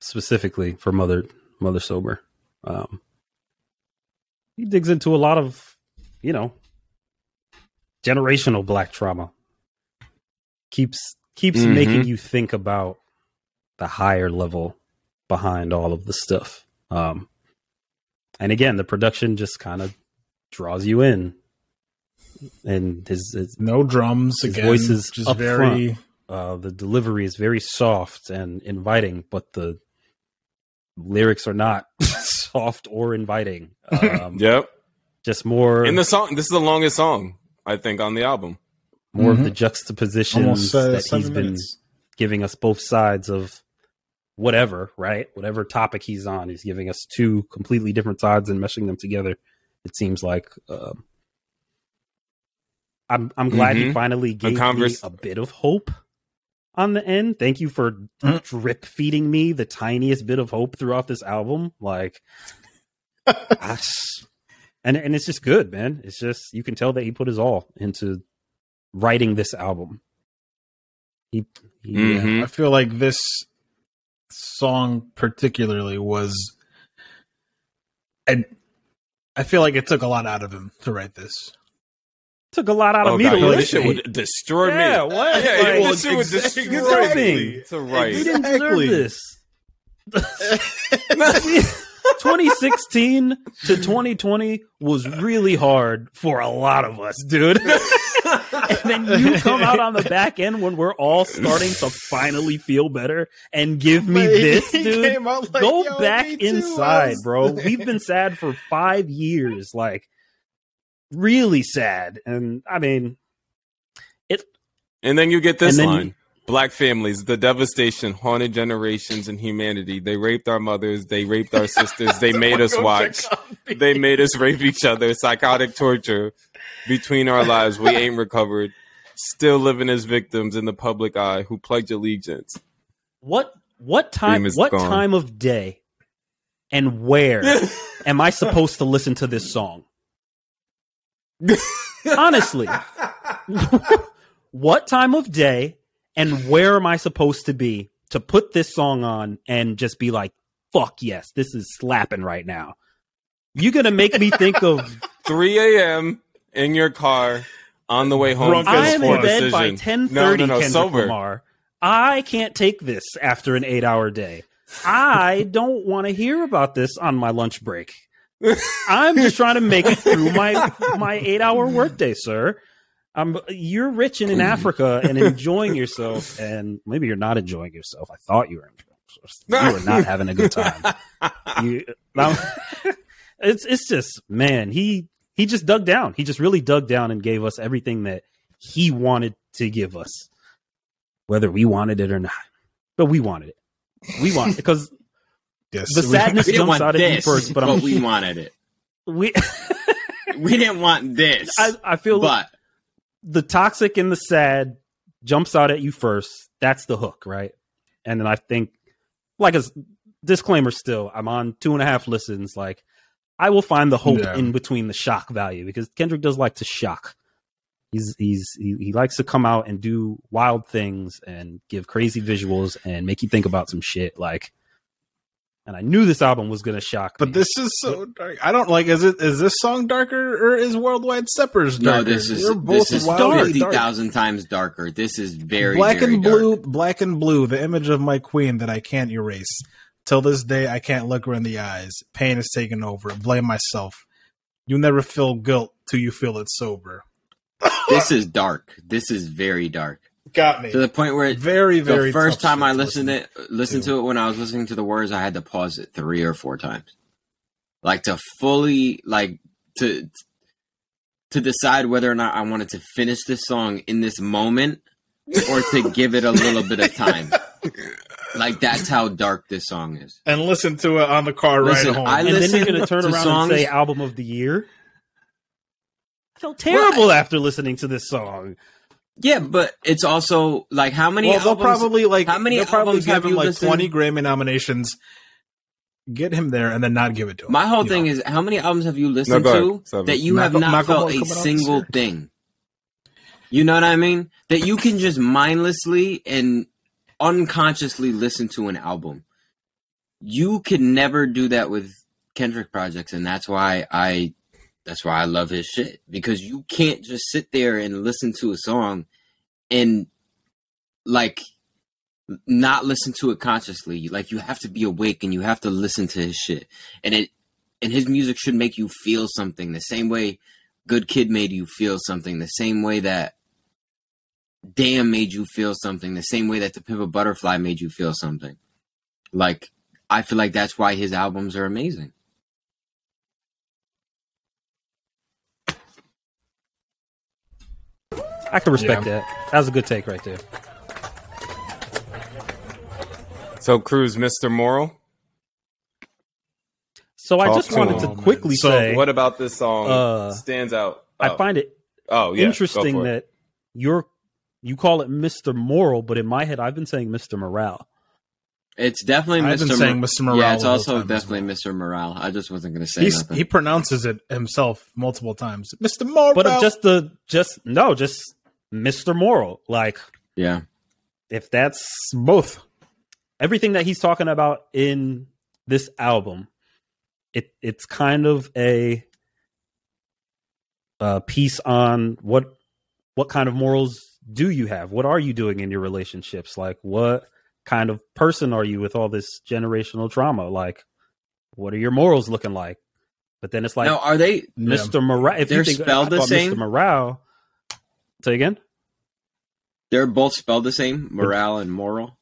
Specifically for Mother Mother Sober. Um, he digs into a lot of, you know, generational black trauma. Keeps keeps Mhm. making you think about the higher level behind all of the stuff. Um, and again, the production just kind of draws you in, and his, his No drums His again. voice is just up very. uh, the delivery is very soft and inviting, but the lyrics are not [laughs] soft or inviting. Um, [laughs] yep Just more, in the song this is the longest song i think on the album more of Mhm. the juxtapositions Almost uh, that he's seven been minutes. giving us both sides of whatever, right? Whatever topic he's on, he's giving us two completely different sides and meshing them together. It seems like. Um, I'm I'm glad he Mhm. finally gave convers- me a bit of hope on the end. Thank you for Mhm. drip feeding me the tiniest bit of hope throughout this album. Like, [laughs] gosh. and and it's just good, man. It's just you can tell that he put his all into writing this album. He, he uh, Mhm. I feel like this song particularly was. I, I feel like it took a lot out of him to write this. Took a lot out of oh me god to yeah, [laughs] this shit would destroy Yeah, me what? yeah, Like, this shit would exactly. destroy me Exactly. [laughs] to right we didn't Exactly. deserve this. 2016 to 2020 was really hard for a lot of us, dude. [laughs] and then you come out on the back end when we're all starting to finally feel better and give me this, dude. Go back inside, bro. We've been sad for five years, like really sad. And I mean, it. And then you get this line. you- Black families, the devastation haunted generations and humanity. They raped our mothers. They raped our sisters. They [laughs] made us watch. They made us rape each other. Psychotic torture between our lives. We ain't recovered. Still living as victims in the public eye who pledge allegiance. what what time what gone. time of day and where [laughs] am I supposed to listen to this song? Honestly, what time of day and where am I supposed to be to put this song on and just be like, fuck yes, this is slapping right now? You're gonna make me think of [laughs] 3 a.m. in your car on the way home. Drunk from as I am in bed by decision. ten No, thirty. no, no, Kendrick sober. Lamar. I can't take this after an eight hour day. I don't want to hear about this on my lunch break. I'm just trying to make it through my my eight hour workday, sir. Um, you're rich and in Africa and enjoying yourself, and maybe you're not enjoying yourself. I thought you were. enjoying yourself. You were not having a good time. You, it's it's just man. He he just dug down. He just really dug down and gave us everything that he wanted to give us, whether we wanted it or not. But we wanted it. We want because Yes, the sadness We jumps out at you this, first. But but we [laughs] wanted it. we. [laughs] We didn't want this, I, I feel but the toxic and the sad jumps out at you first. That's the hook, right? And then I think, like a disclaimer, still, I'm on two and a half listens. Like, I will find the hope Yeah. in between the shock value because Kendrick does like to shock. He's he's he, he likes to come out and do wild things and give crazy visuals and make you think about some shit. Like, and I knew this album was gonna shock. But me. this is so dark. I don't like. Is it? Is this song darker or is Worldwide Steppers darker? no, this is They're both this is wildly fifty dark. thousand times darker. This is very black very and dark. blue, black and blue. The image of my queen that I can't erase. Till this day, I can't look her in the eyes. Pain is taking over. Blame myself. You never feel guilt till you feel it sober. This is dark. This is very dark Got me. to the point where very, very. the first time I shit to listened listen it, listened to it when I was listening to the words, I had to pause it three or four times, like to fully like to to decide whether or not I wanted to finish this song in this moment or to [laughs] give it a little bit of time. Like that's how dark this song is. and listen to it on the car Listen, ride home. I and then you're listen going to turn to around songs- and say album of the year. I felt terrible after listening to this song. Yeah, but it's also like how many well, they'll probably like how many they'll probably albums give have him like listened- twenty Grammy nominations, get him there, and then not give it to him. My whole thing know? is how many albums have you listened go ahead, to Seven. that you have not Malcolm felt was a coming out this single thing? You know what I mean? That you can just mindlessly and unconsciously listen to an album. You can never do that with Kendrick projects, and that's why I that's why I love his shit. Because you can't just sit there and listen to a song and like not listen to it consciously. Like you have to be awake and you have to listen to his shit. And it and his music should make you feel something the same way Good Kid made you feel something, the same way that Damn made you feel something, the same way that To Pimp a Butterfly made you feel something. Like I feel like that's why his albums are amazing. I can respect Yeah. that. That was a good take right there. So, Cruz, Mr. Moral. So I just to wanted him. to quickly So say What about this song Uh, stands out? I Oh. find it oh, yeah, interesting for it. that you're you call it Mr. Moral, but in my head I've been saying Mr. Morale. It's definitely I've Mr. been saying Mr. Morale Yeah, it's also definitely well. Mr. Morale. I just wasn't going to say He's, nothing. he pronounces it himself multiple times, Mister Morrow. But just the just no, just Mr. Moral. Like yeah. if that's both. everything that he's talking about in this album, it it's kind of a uh, piece on what what kind of morals do you have? What are you doing in your relationships? Like what kind of person are you with all this generational trauma? Like what are your morals looking like? But then it's like are they Mr. Morale. If They're you think spelled the same? Mr. Morale. Say again. They're both spelled the same, morale and moral.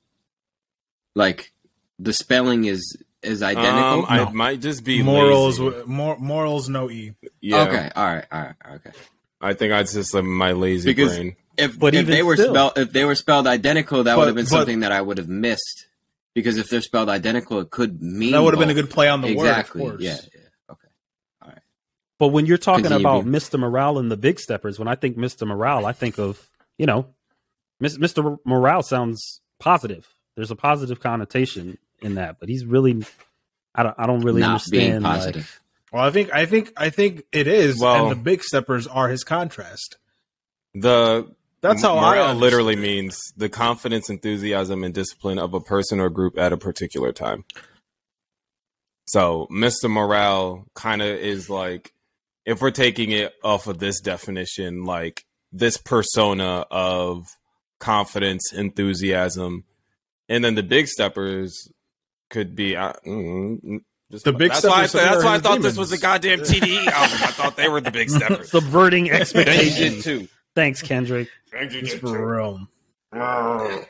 Like the spelling is is identical. Um, I No. might just be morals, lazy. mor- morals, no e. Yeah, Okay, all right, all right, okay. I think I just uh, my lazy Because- brain. If But if they were still- spelled if they were spelled identical, that But- would have been but- something that I would have missed. Because if they're spelled identical, it could mean That would have been a good play on the exactly. word, of course. Yeah, yeah. Okay. But when you're talking Continue, about B. Mr. Morale and the Big Steppers, when I think Mr. Morale, I think of, you know, Mr. Morale sounds positive. There's a positive connotation in that, but he's really, I don't, I don't really Not being understand. like- positive. Well, I think, I think, I think it is, Well- and the big steppers are his contrast. The That's how I morale understood literally means the confidence, enthusiasm, and discipline of a person or group at a particular time. So, Mr. Morale kind of is like, if we're taking it off of this definition, like this persona of confidence, enthusiasm, and then the big steppers could be uh, mm, mm, just The Big that's why I, that's why I his thought this was a goddamn TDE [laughs] album. I thought they were the big steppers. subverting expectations. too. Thanks, Kendrick. Thank It's for real. [sighs]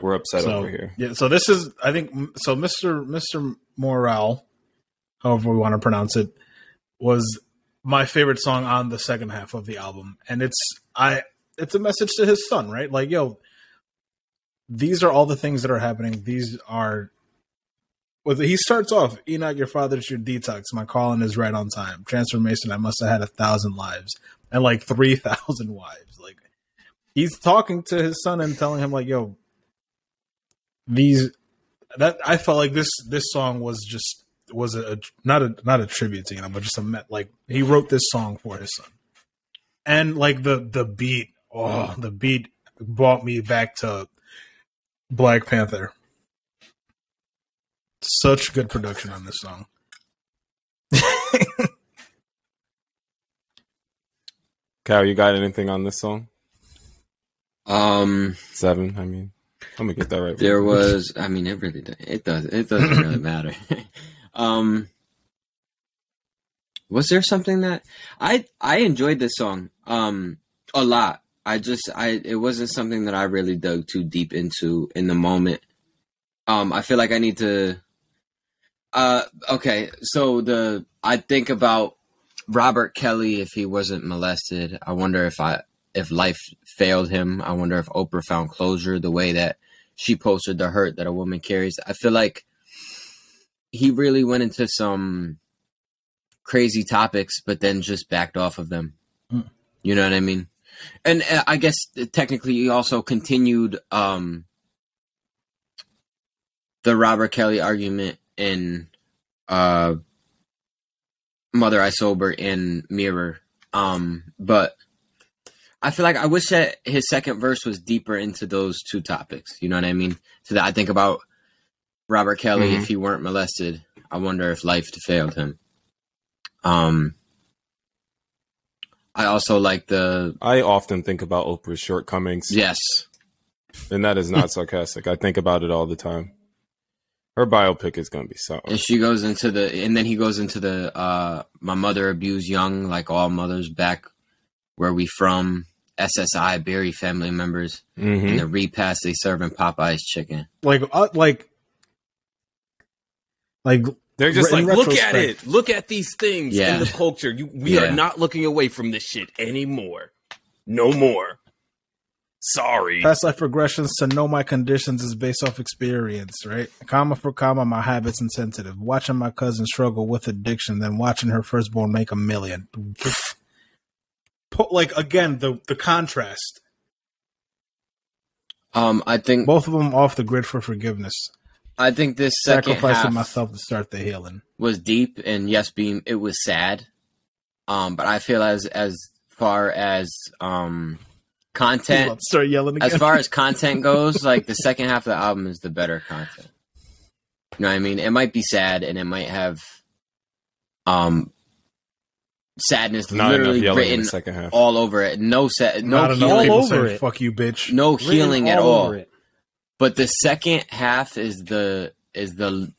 We're upset So over here. yeah, so this is, I think, so Mister Mister Morale, however we want to pronounce it, was my favorite song on the second half of the album, and it's I, it's a message to his son, right? Like, yo, these are all the things that are happening. These are. Well, he starts off, Enoch, your father your detox. My calling is right on time. Transformation, I must have had a thousand lives and like 3,000 [laughs] wives. Like, he's talking to his son and telling him, like, yo, these, that I felt like this, this song was just, was a, not a, not a tribute to him, but just a, met, like, he wrote this song for his son. And like the, the beat, oh, the beat brought me back to Black Panther. Such good production on this song. [laughs] Cal, you got anything on this song? Um, Seven, I mean. I'm gonna get that right. there was. I mean, it really. does- It does. It doesn't really matter. [laughs] um, Was there something that I I enjoyed this song um a lot. I just I it wasn't something that I really dug too deep into in the moment. Um I feel like I need to uh okay, so the I think about Robert Kelly if he wasn't molested. I wonder if I if life failed him. I wonder if Oprah found closure the way that she posted the hurt that a woman carries. I feel like he really went into some crazy topics, but then just backed off of them. Mm. You know what I mean? And uh, I guess technically he also continued um, the Robert Kelly argument in uh, Mother I Sober in Mirror. Um, but I feel like I wish that his second verse was deeper into those two topics. You know what I mean? So that I think about Robert Kelly, Mhm. if he weren't molested, I wonder if life failed him. Um, I also like the I often think about Oprah's shortcomings, yes, and that is not sarcastic. I think about it all the time. Her biopic is going to be something. and she goes into the, and then he goes into the, uh, my mother abused young, like all mothers back where we from. SSI bury family members hmm and the repast they serve in Popeyes chicken. Like, uh, like, like They're just like, look at it. Look at these things Yeah. in the culture. You, we Yeah. are not looking away from this shit anymore. No more. Sorry. past life regressions to know my conditions is based off experience, right? Comma for comma, my habits insensitive. Watching my cousin struggle with addiction, then watching her firstborn make a million. [laughs] Po- like again, the the contrast. Um, I think Both of them off the grid for forgiveness. I think this second Sacrificing half myself to start the healing. was deep, and yes, being it was sad. Um, but I feel as as far as um content, to start yelling again. as far as [laughs] content goes, like the second half of the album is the better content. You know what I mean? It might be sad, and it might have um sadness Not literally written second half. all over it. No sad, no Not enough healing, people All over saying, it. "Fuck you, bitch." no Written healing at all all. over it. But the second half is the is the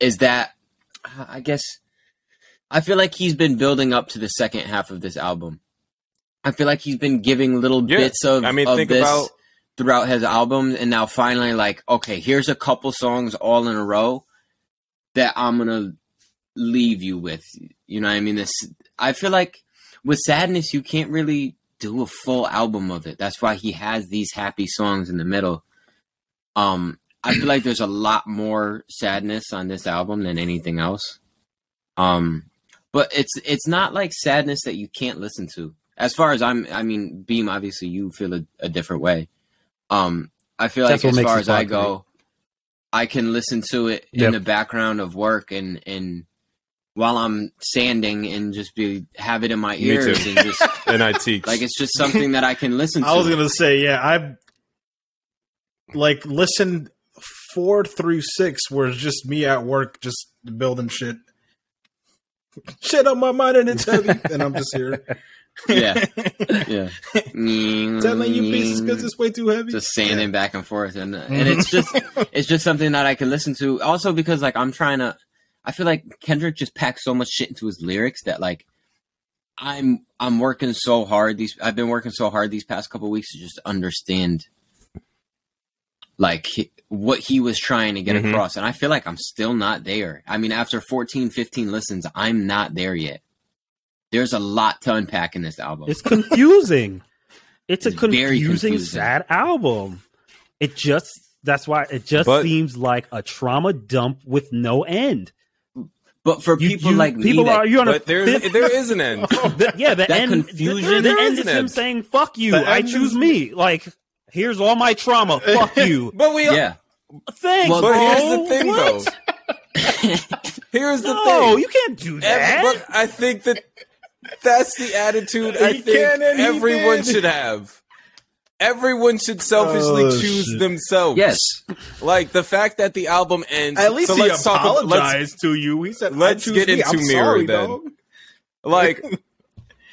is that I guess I feel like he's been building up to the second half of this album. I feel like he's been giving little Yeah. bits of I mean, of think this about throughout his albums, and now finally, like, okay, here's a couple songs all in a row that I'm gonna leave you with. You know what I mean? This I feel like with sadness, you can't really do a full album of it. That's why he has these happy songs in the middle. Um, I feel like there's a lot more sadness on this album than anything else. Um, but it's it's not like sadness that you can't listen to. As far as I'm, I mean, Beam, obviously you feel a, a different way. Um, I feel like That's what as far as I go, I can listen to it in Yep. the background of work and and while I'm sanding and just be have it in my ears and just [laughs] and I teach. like it's just something that I can listen to. [laughs] I was gonna say, yeah, I like listen four through six, where it's just me at work, just building shit, [laughs] shit on my mind, and it's heavy, and I'm just here. [laughs] Yeah, [laughs] yeah. telling you pieces because it's way too heavy. just sanding back and forth and and it's just it's just something that I can listen to. Also because like I'm trying to I feel like Kendrick just packs so much shit into his lyrics that like I'm I'm working so hard these I've been working so hard these past couple weeks to just understand like he- what he was trying to get Mhm. across and I feel like I'm still not there. I mean after 14 15 listens I'm not there yet. There's a lot to unpack in this album. It's confusing. [laughs] it's a It's very confusing, confusing. sad album. It just that's why it just But- seems like a trauma dump with no end. but for You- people you- like people me that are you on a but there fifth- there is an end. [laughs] the, yeah, the That end. confusion- The, the There end is is an him end. saying "fuck you." The I choose is- me. Like, here's all my trauma. Fuck [laughs] you. But we yeah. Thanks, Well, bro. But here's the thing, What? though. Here's the No, thing. you can't do that. Every- but I think that that's the attitude I He think can and he everyone did. should have. Everyone should selfishly Oh, choose shit. themselves. Yes. like the fact that the album ends. At least so he let's talk about- apologized to you. He said, let's I choose get me. into I'm Mirror sorry, then. dog. like [laughs]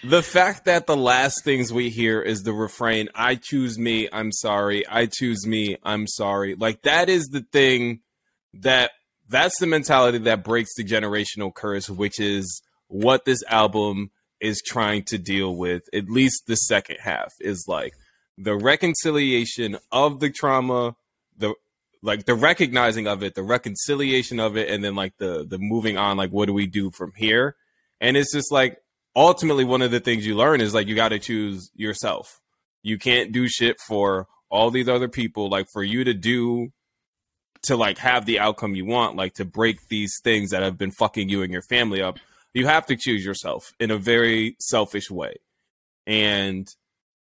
the fact that the last things we hear is the refrain i choose me i'm sorry i choose me i'm sorry like that is the thing that that's the mentality that breaks the generational curse which is what this album is trying to deal with, at least the second half, is like the reconciliation of the trauma, the like the recognizing of it, the reconciliation of it, and then like the the moving on, like what do we do from here? And it's just like ultimately one of the things you learn is like you got to choose yourself. You can't do shit for all these other people. Like for you to do to like have the outcome you want, like to break these things that have been fucking you and your family up, you have to choose yourself in a very selfish way. And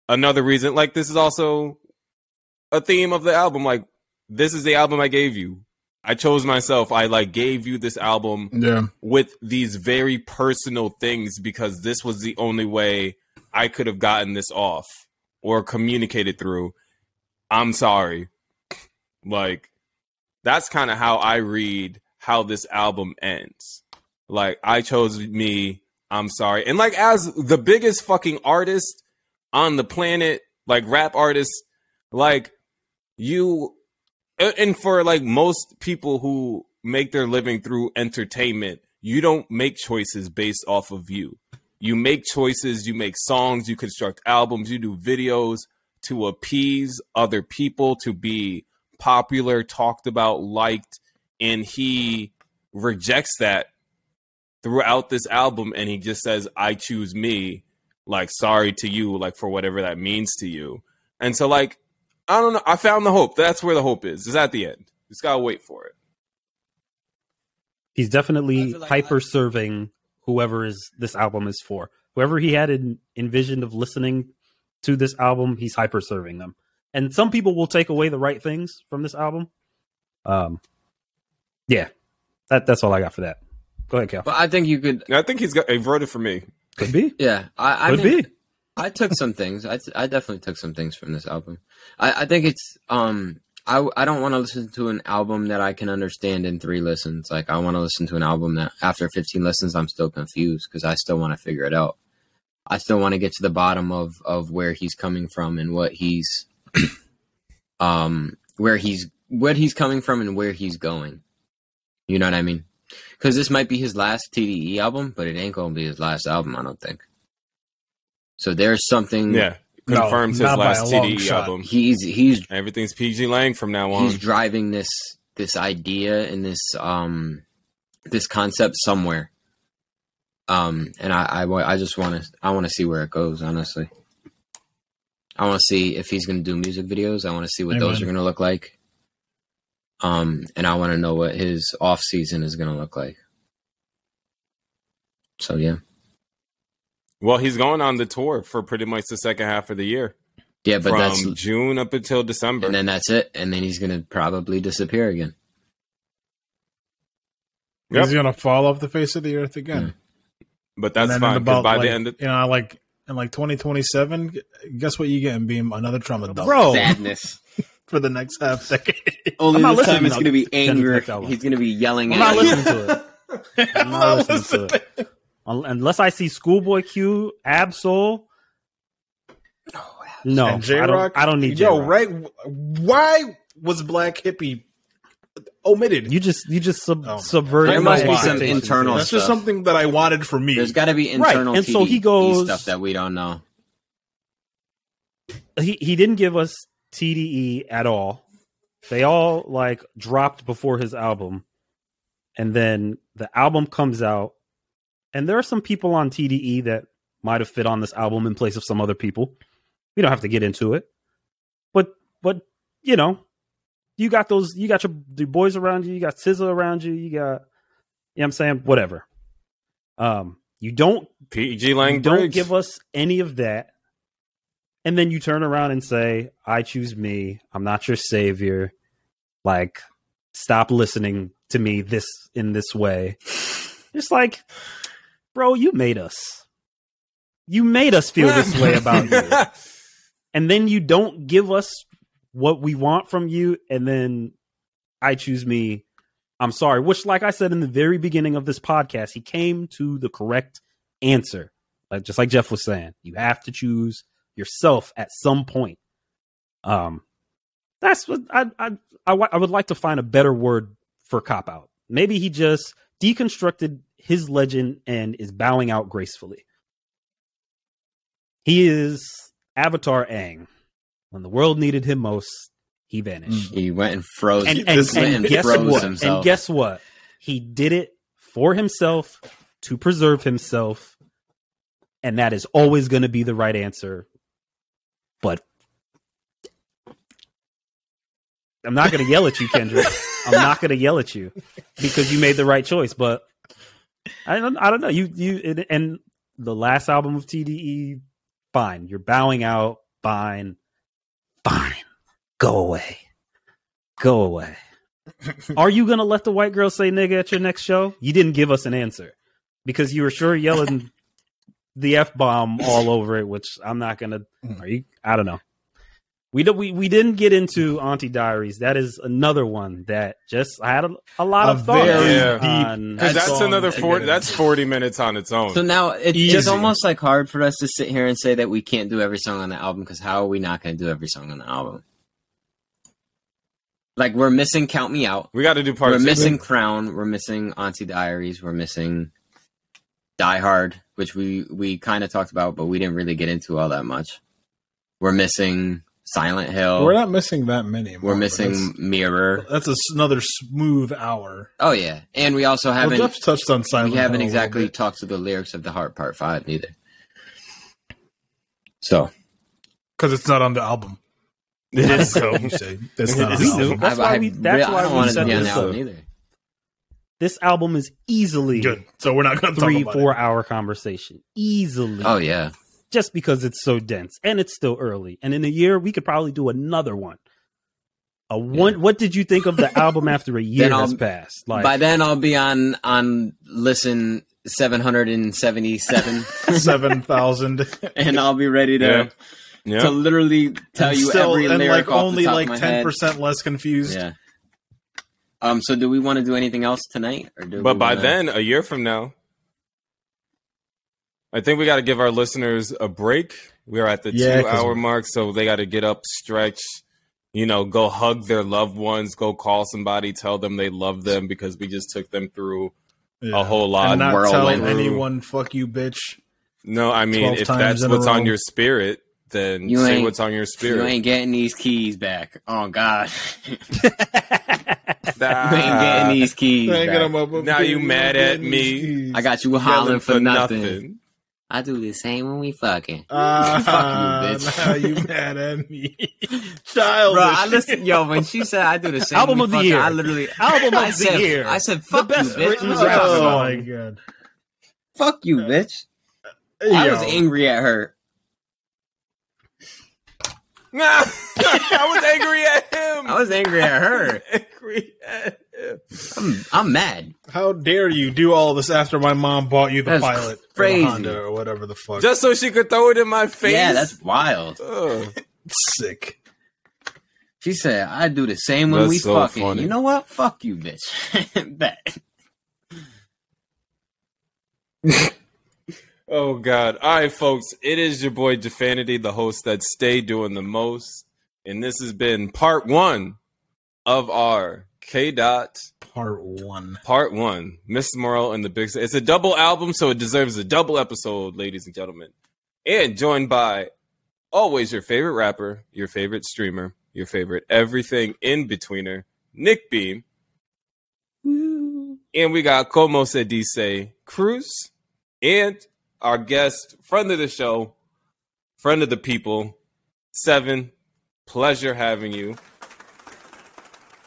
another reason, like this is also a theme of the album. Like this is the album I gave you. I chose myself. I like gave you this album Yeah. with these very personal things because this was the only way I could have gotten this off or communicated through. I'm sorry. Like that's kind of how I read how this album ends. Like I chose me. I'm sorry. And like as the biggest fucking artist on the planet, like rap artist, like you and for like most people who make their living through entertainment, you don't make choices based off of you. You make choices, you make songs, you construct albums, you do videos to appease other people, to be popular, talked about, liked, and he rejects that throughout this album and he just says, I choose me, like sorry to you, like for whatever that means to you. And so like I don't know. I found the hope. That's where the hope is. Is at the end. Just gotta wait for it. He's definitely like hyper serving whoever is this album is for. Whoever he had en- envisioned of listening to this album, he's hyper serving them. And some people will take away the right things from this album. Um, yeah, that that's all I got for that. Go ahead, Cal. But I think you could. I think he's got. He voted for me. Could be. Yeah, I, I Could mean, be. I took some things. I, I definitely took some things from this album. I, I think it's um I I don't want to listen to an album that I can understand in three listens. Like I want to listen to an album that after 15 listens I'm still confused because I still want to figure it out. I still want to get to the bottom of of where he's coming from and what he's [clears throat] um where he's what he's coming from and where he's going. You know what I mean? Because this might be his last TDE album, but it ain't gonna be his last album. I don't think. So there's something. Yeah, No, confirms his last a long TDE album. He's he's Everything's PG Lang from now on. he's driving this this idea and this um this concept somewhere. Um, and I I, I just want to I want to see where it goes. Honestly, I want to see if he's going to do music videos. I want to see what those are going to look like. Um, and I want to know what his off season is going to look like. So yeah, well, he's going on the tour for pretty much the second half of the year, yeah, but from that's June up until December. and then that's it, and then he's going to probably disappear again. Yep. He's gonna fall off the face of the earth again. Hmm. but that's And then fine because about, by like, the end, of, you know, like in like 2027, guess what you get in Beam? Another trauma dump Bro, Sadness. [laughs] for the next half decade. Only I'm not this time it's going to be Kendrick's anger. He's going to be yelling I'm at not you. listening to it. [laughs] I'm not listening to it. Un- Unless I see Schoolboy Q, Ab-Soul. No, and J I Rock. don't, I don't need Yo, Jay Rock. right? Why was Black Hippy omitted? You just you just sub- Oh my subverted. There must be some internal That's just something that I wanted for me. There's got to be internal. Right, internal and so he TDE goes- stuff that we don't know. He he didn't give us TDE at all. They all like dropped before his album, and then the album comes out, and there are some people on TDE that might have fit on this album in place of some other people. We don't have to get into it, but but you know, you got those, you got your, your boys around you, you got SZA around you, you got, you know what I'm saying, whatever. Um, you don't PG Lang don't Briggs. give us any of that and then you turn around and say i choose me i'm not your savior like stop listening to me this in this way Just like bro you made us. You made us feel this way about you. [laughs] And then you don't give us what we want from you and then i choose me. I'm sorry. Which like i said in the very beginning of this podcast he came to the correct answer. Like just like jeff was saying you have to choose yourself at some point. Um that's what i i i, I would like to find a better word for cop out maybe he just deconstructed his legend and is bowing out gracefully. He is Avatar Aang. When the world needed him most, he vanished. He went and froze. And, and, went and guess froze what? himself. And guess what? He did it for himself to preserve himself, and that is always going to be the right answer. But I'm not going to yell at you, Kendrick. [laughs] I'm not going to yell at you because you made the right choice. But I don't. I don't know. You you and- and the last album of TDE, fine. You're bowing out. Fine. Fine. Go away. Go away. [laughs] Are you going to let the white girl say nigga at your next show? You didn't give us an answer because you were sure yelling [laughs] the f bomb all over it, which I'm not going to. Mm. Are you? I don't know. We, do, we we didn't get into Auntie Diaries. That is another one that just I had a, a lot A of thoughts very Yeah. on. Because that's another forty. That's forty minutes on its own. So now it's, Easy. it's almost like hard for us to sit here and say that we can't do every song on the album because how are we not going to do every song on the album? Like we're missing "Count Me Out," we got to do part we're two. missing "Crown," we're missing "Auntie Diaries," we're missing "Die Hard," which we we kind of talked about, but we didn't really get into all that much. We're missing "Silent Hill." We're not missing that many. We're missing but "Mirror." That's, that's a, another smooth hour. Oh yeah, and we also haven't Jeff touched on silent. Hill. We haven't Hill exactly talked to the lyrics of the Heart Part Five neither. So because it's not on the album. [laughs] It is so. You say that's not on We the knew. album. That's why we- that's I why don't we want to be on this the album either. This album is easily Good. So we're not going to talk three about four it. hour conversation easily. Oh yeah, just because it's so dense and it's still early. And in a year, we could probably do another one. A one. What did you think of the album after a [laughs] year has passed? Like, by then I'll be on on listen seven hundred and seventy seven, [laughs] Seven thousand. [laughs] and I'll be ready to Yeah. Yeah. to literally tell you Still, every and lyric like off only the top like of my ten head. percent less confused. Yeah. Um. So, do we want to do anything else tonight, or do But we by wanna- then, a year from now, I think we got to give our listeners a break. We're at the Yeah, two 'cause hour mark, so they got to get up, stretch, you know, go hug their loved ones, go call somebody, tell them they love them because we just took them through Yeah. a whole lot. and not whirlwind. tell anyone "fuck you, bitch." no, I mean, if that's what's on your spirit, then You say what's on your spirit. you ain't getting these keys back. Oh God, [laughs] [laughs] you Ah, ain't getting these keys. [laughs] Back. up, up Now you mad at me. I got you yelling hollering for, nothing. I do the same when we fucking. Ah, [laughs] Fuck you, bitch. Now you [laughs] mad at me, [laughs] childish. Bro, I listen. Yo, when she said I do the same, Album when of the fucking, year. I literally Album of I the said, year. I said, "Fuck best you, bitch." written What you rap talking Oh my god! Fuck you, bitch. I was angry at her. Nah, I was angry at him. I was angry at her. [laughs] angry at him. I'm, I'm mad. How dare you do all this after my mom bought you the That's pilot, or the. Honda, or whatever the fuck? Just so she could throw it in my face. Yeah, that's wild. Ugh. sick. She said, "I do the same when That's we so fucking." funny. You know what? Fuck you, bitch. [laughs] Bet. [laughs] Oh God! All right, folks. It is your boy Jafanity, the host that stay doing the most, and this has been part one of our K Dot Part one. part one. Mr. Morrow and the Big. It's a double album, so it deserves a double episode, ladies and gentlemen. And joined by always your favorite rapper, your favorite streamer, your favorite everything in betweener, Nick Beam. And we got Como se dice Cruz and our guest, friend of the show, friend of the people, Seven. Pleasure having you.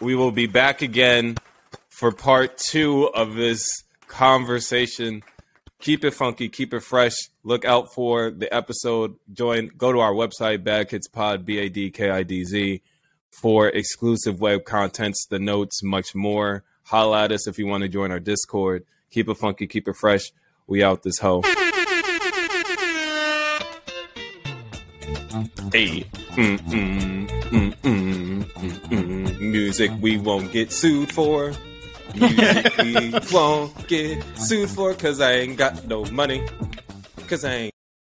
We will be back again for part two of this conversation. Keep it funky, keep it fresh. Look out for the episode. Join, go to our website, Bad Kidz Pod, B A D K I D Z, for exclusive web contents, the notes, much more. Holla at us if you want to join our Discord. Keep it funky, keep it fresh. We out this hoe. Hey, mm, mm, mm, mm, mm, mm. music we won't get sued for. Music we [laughs] won't get sued for, cause I ain't got no money. Cause I ain't.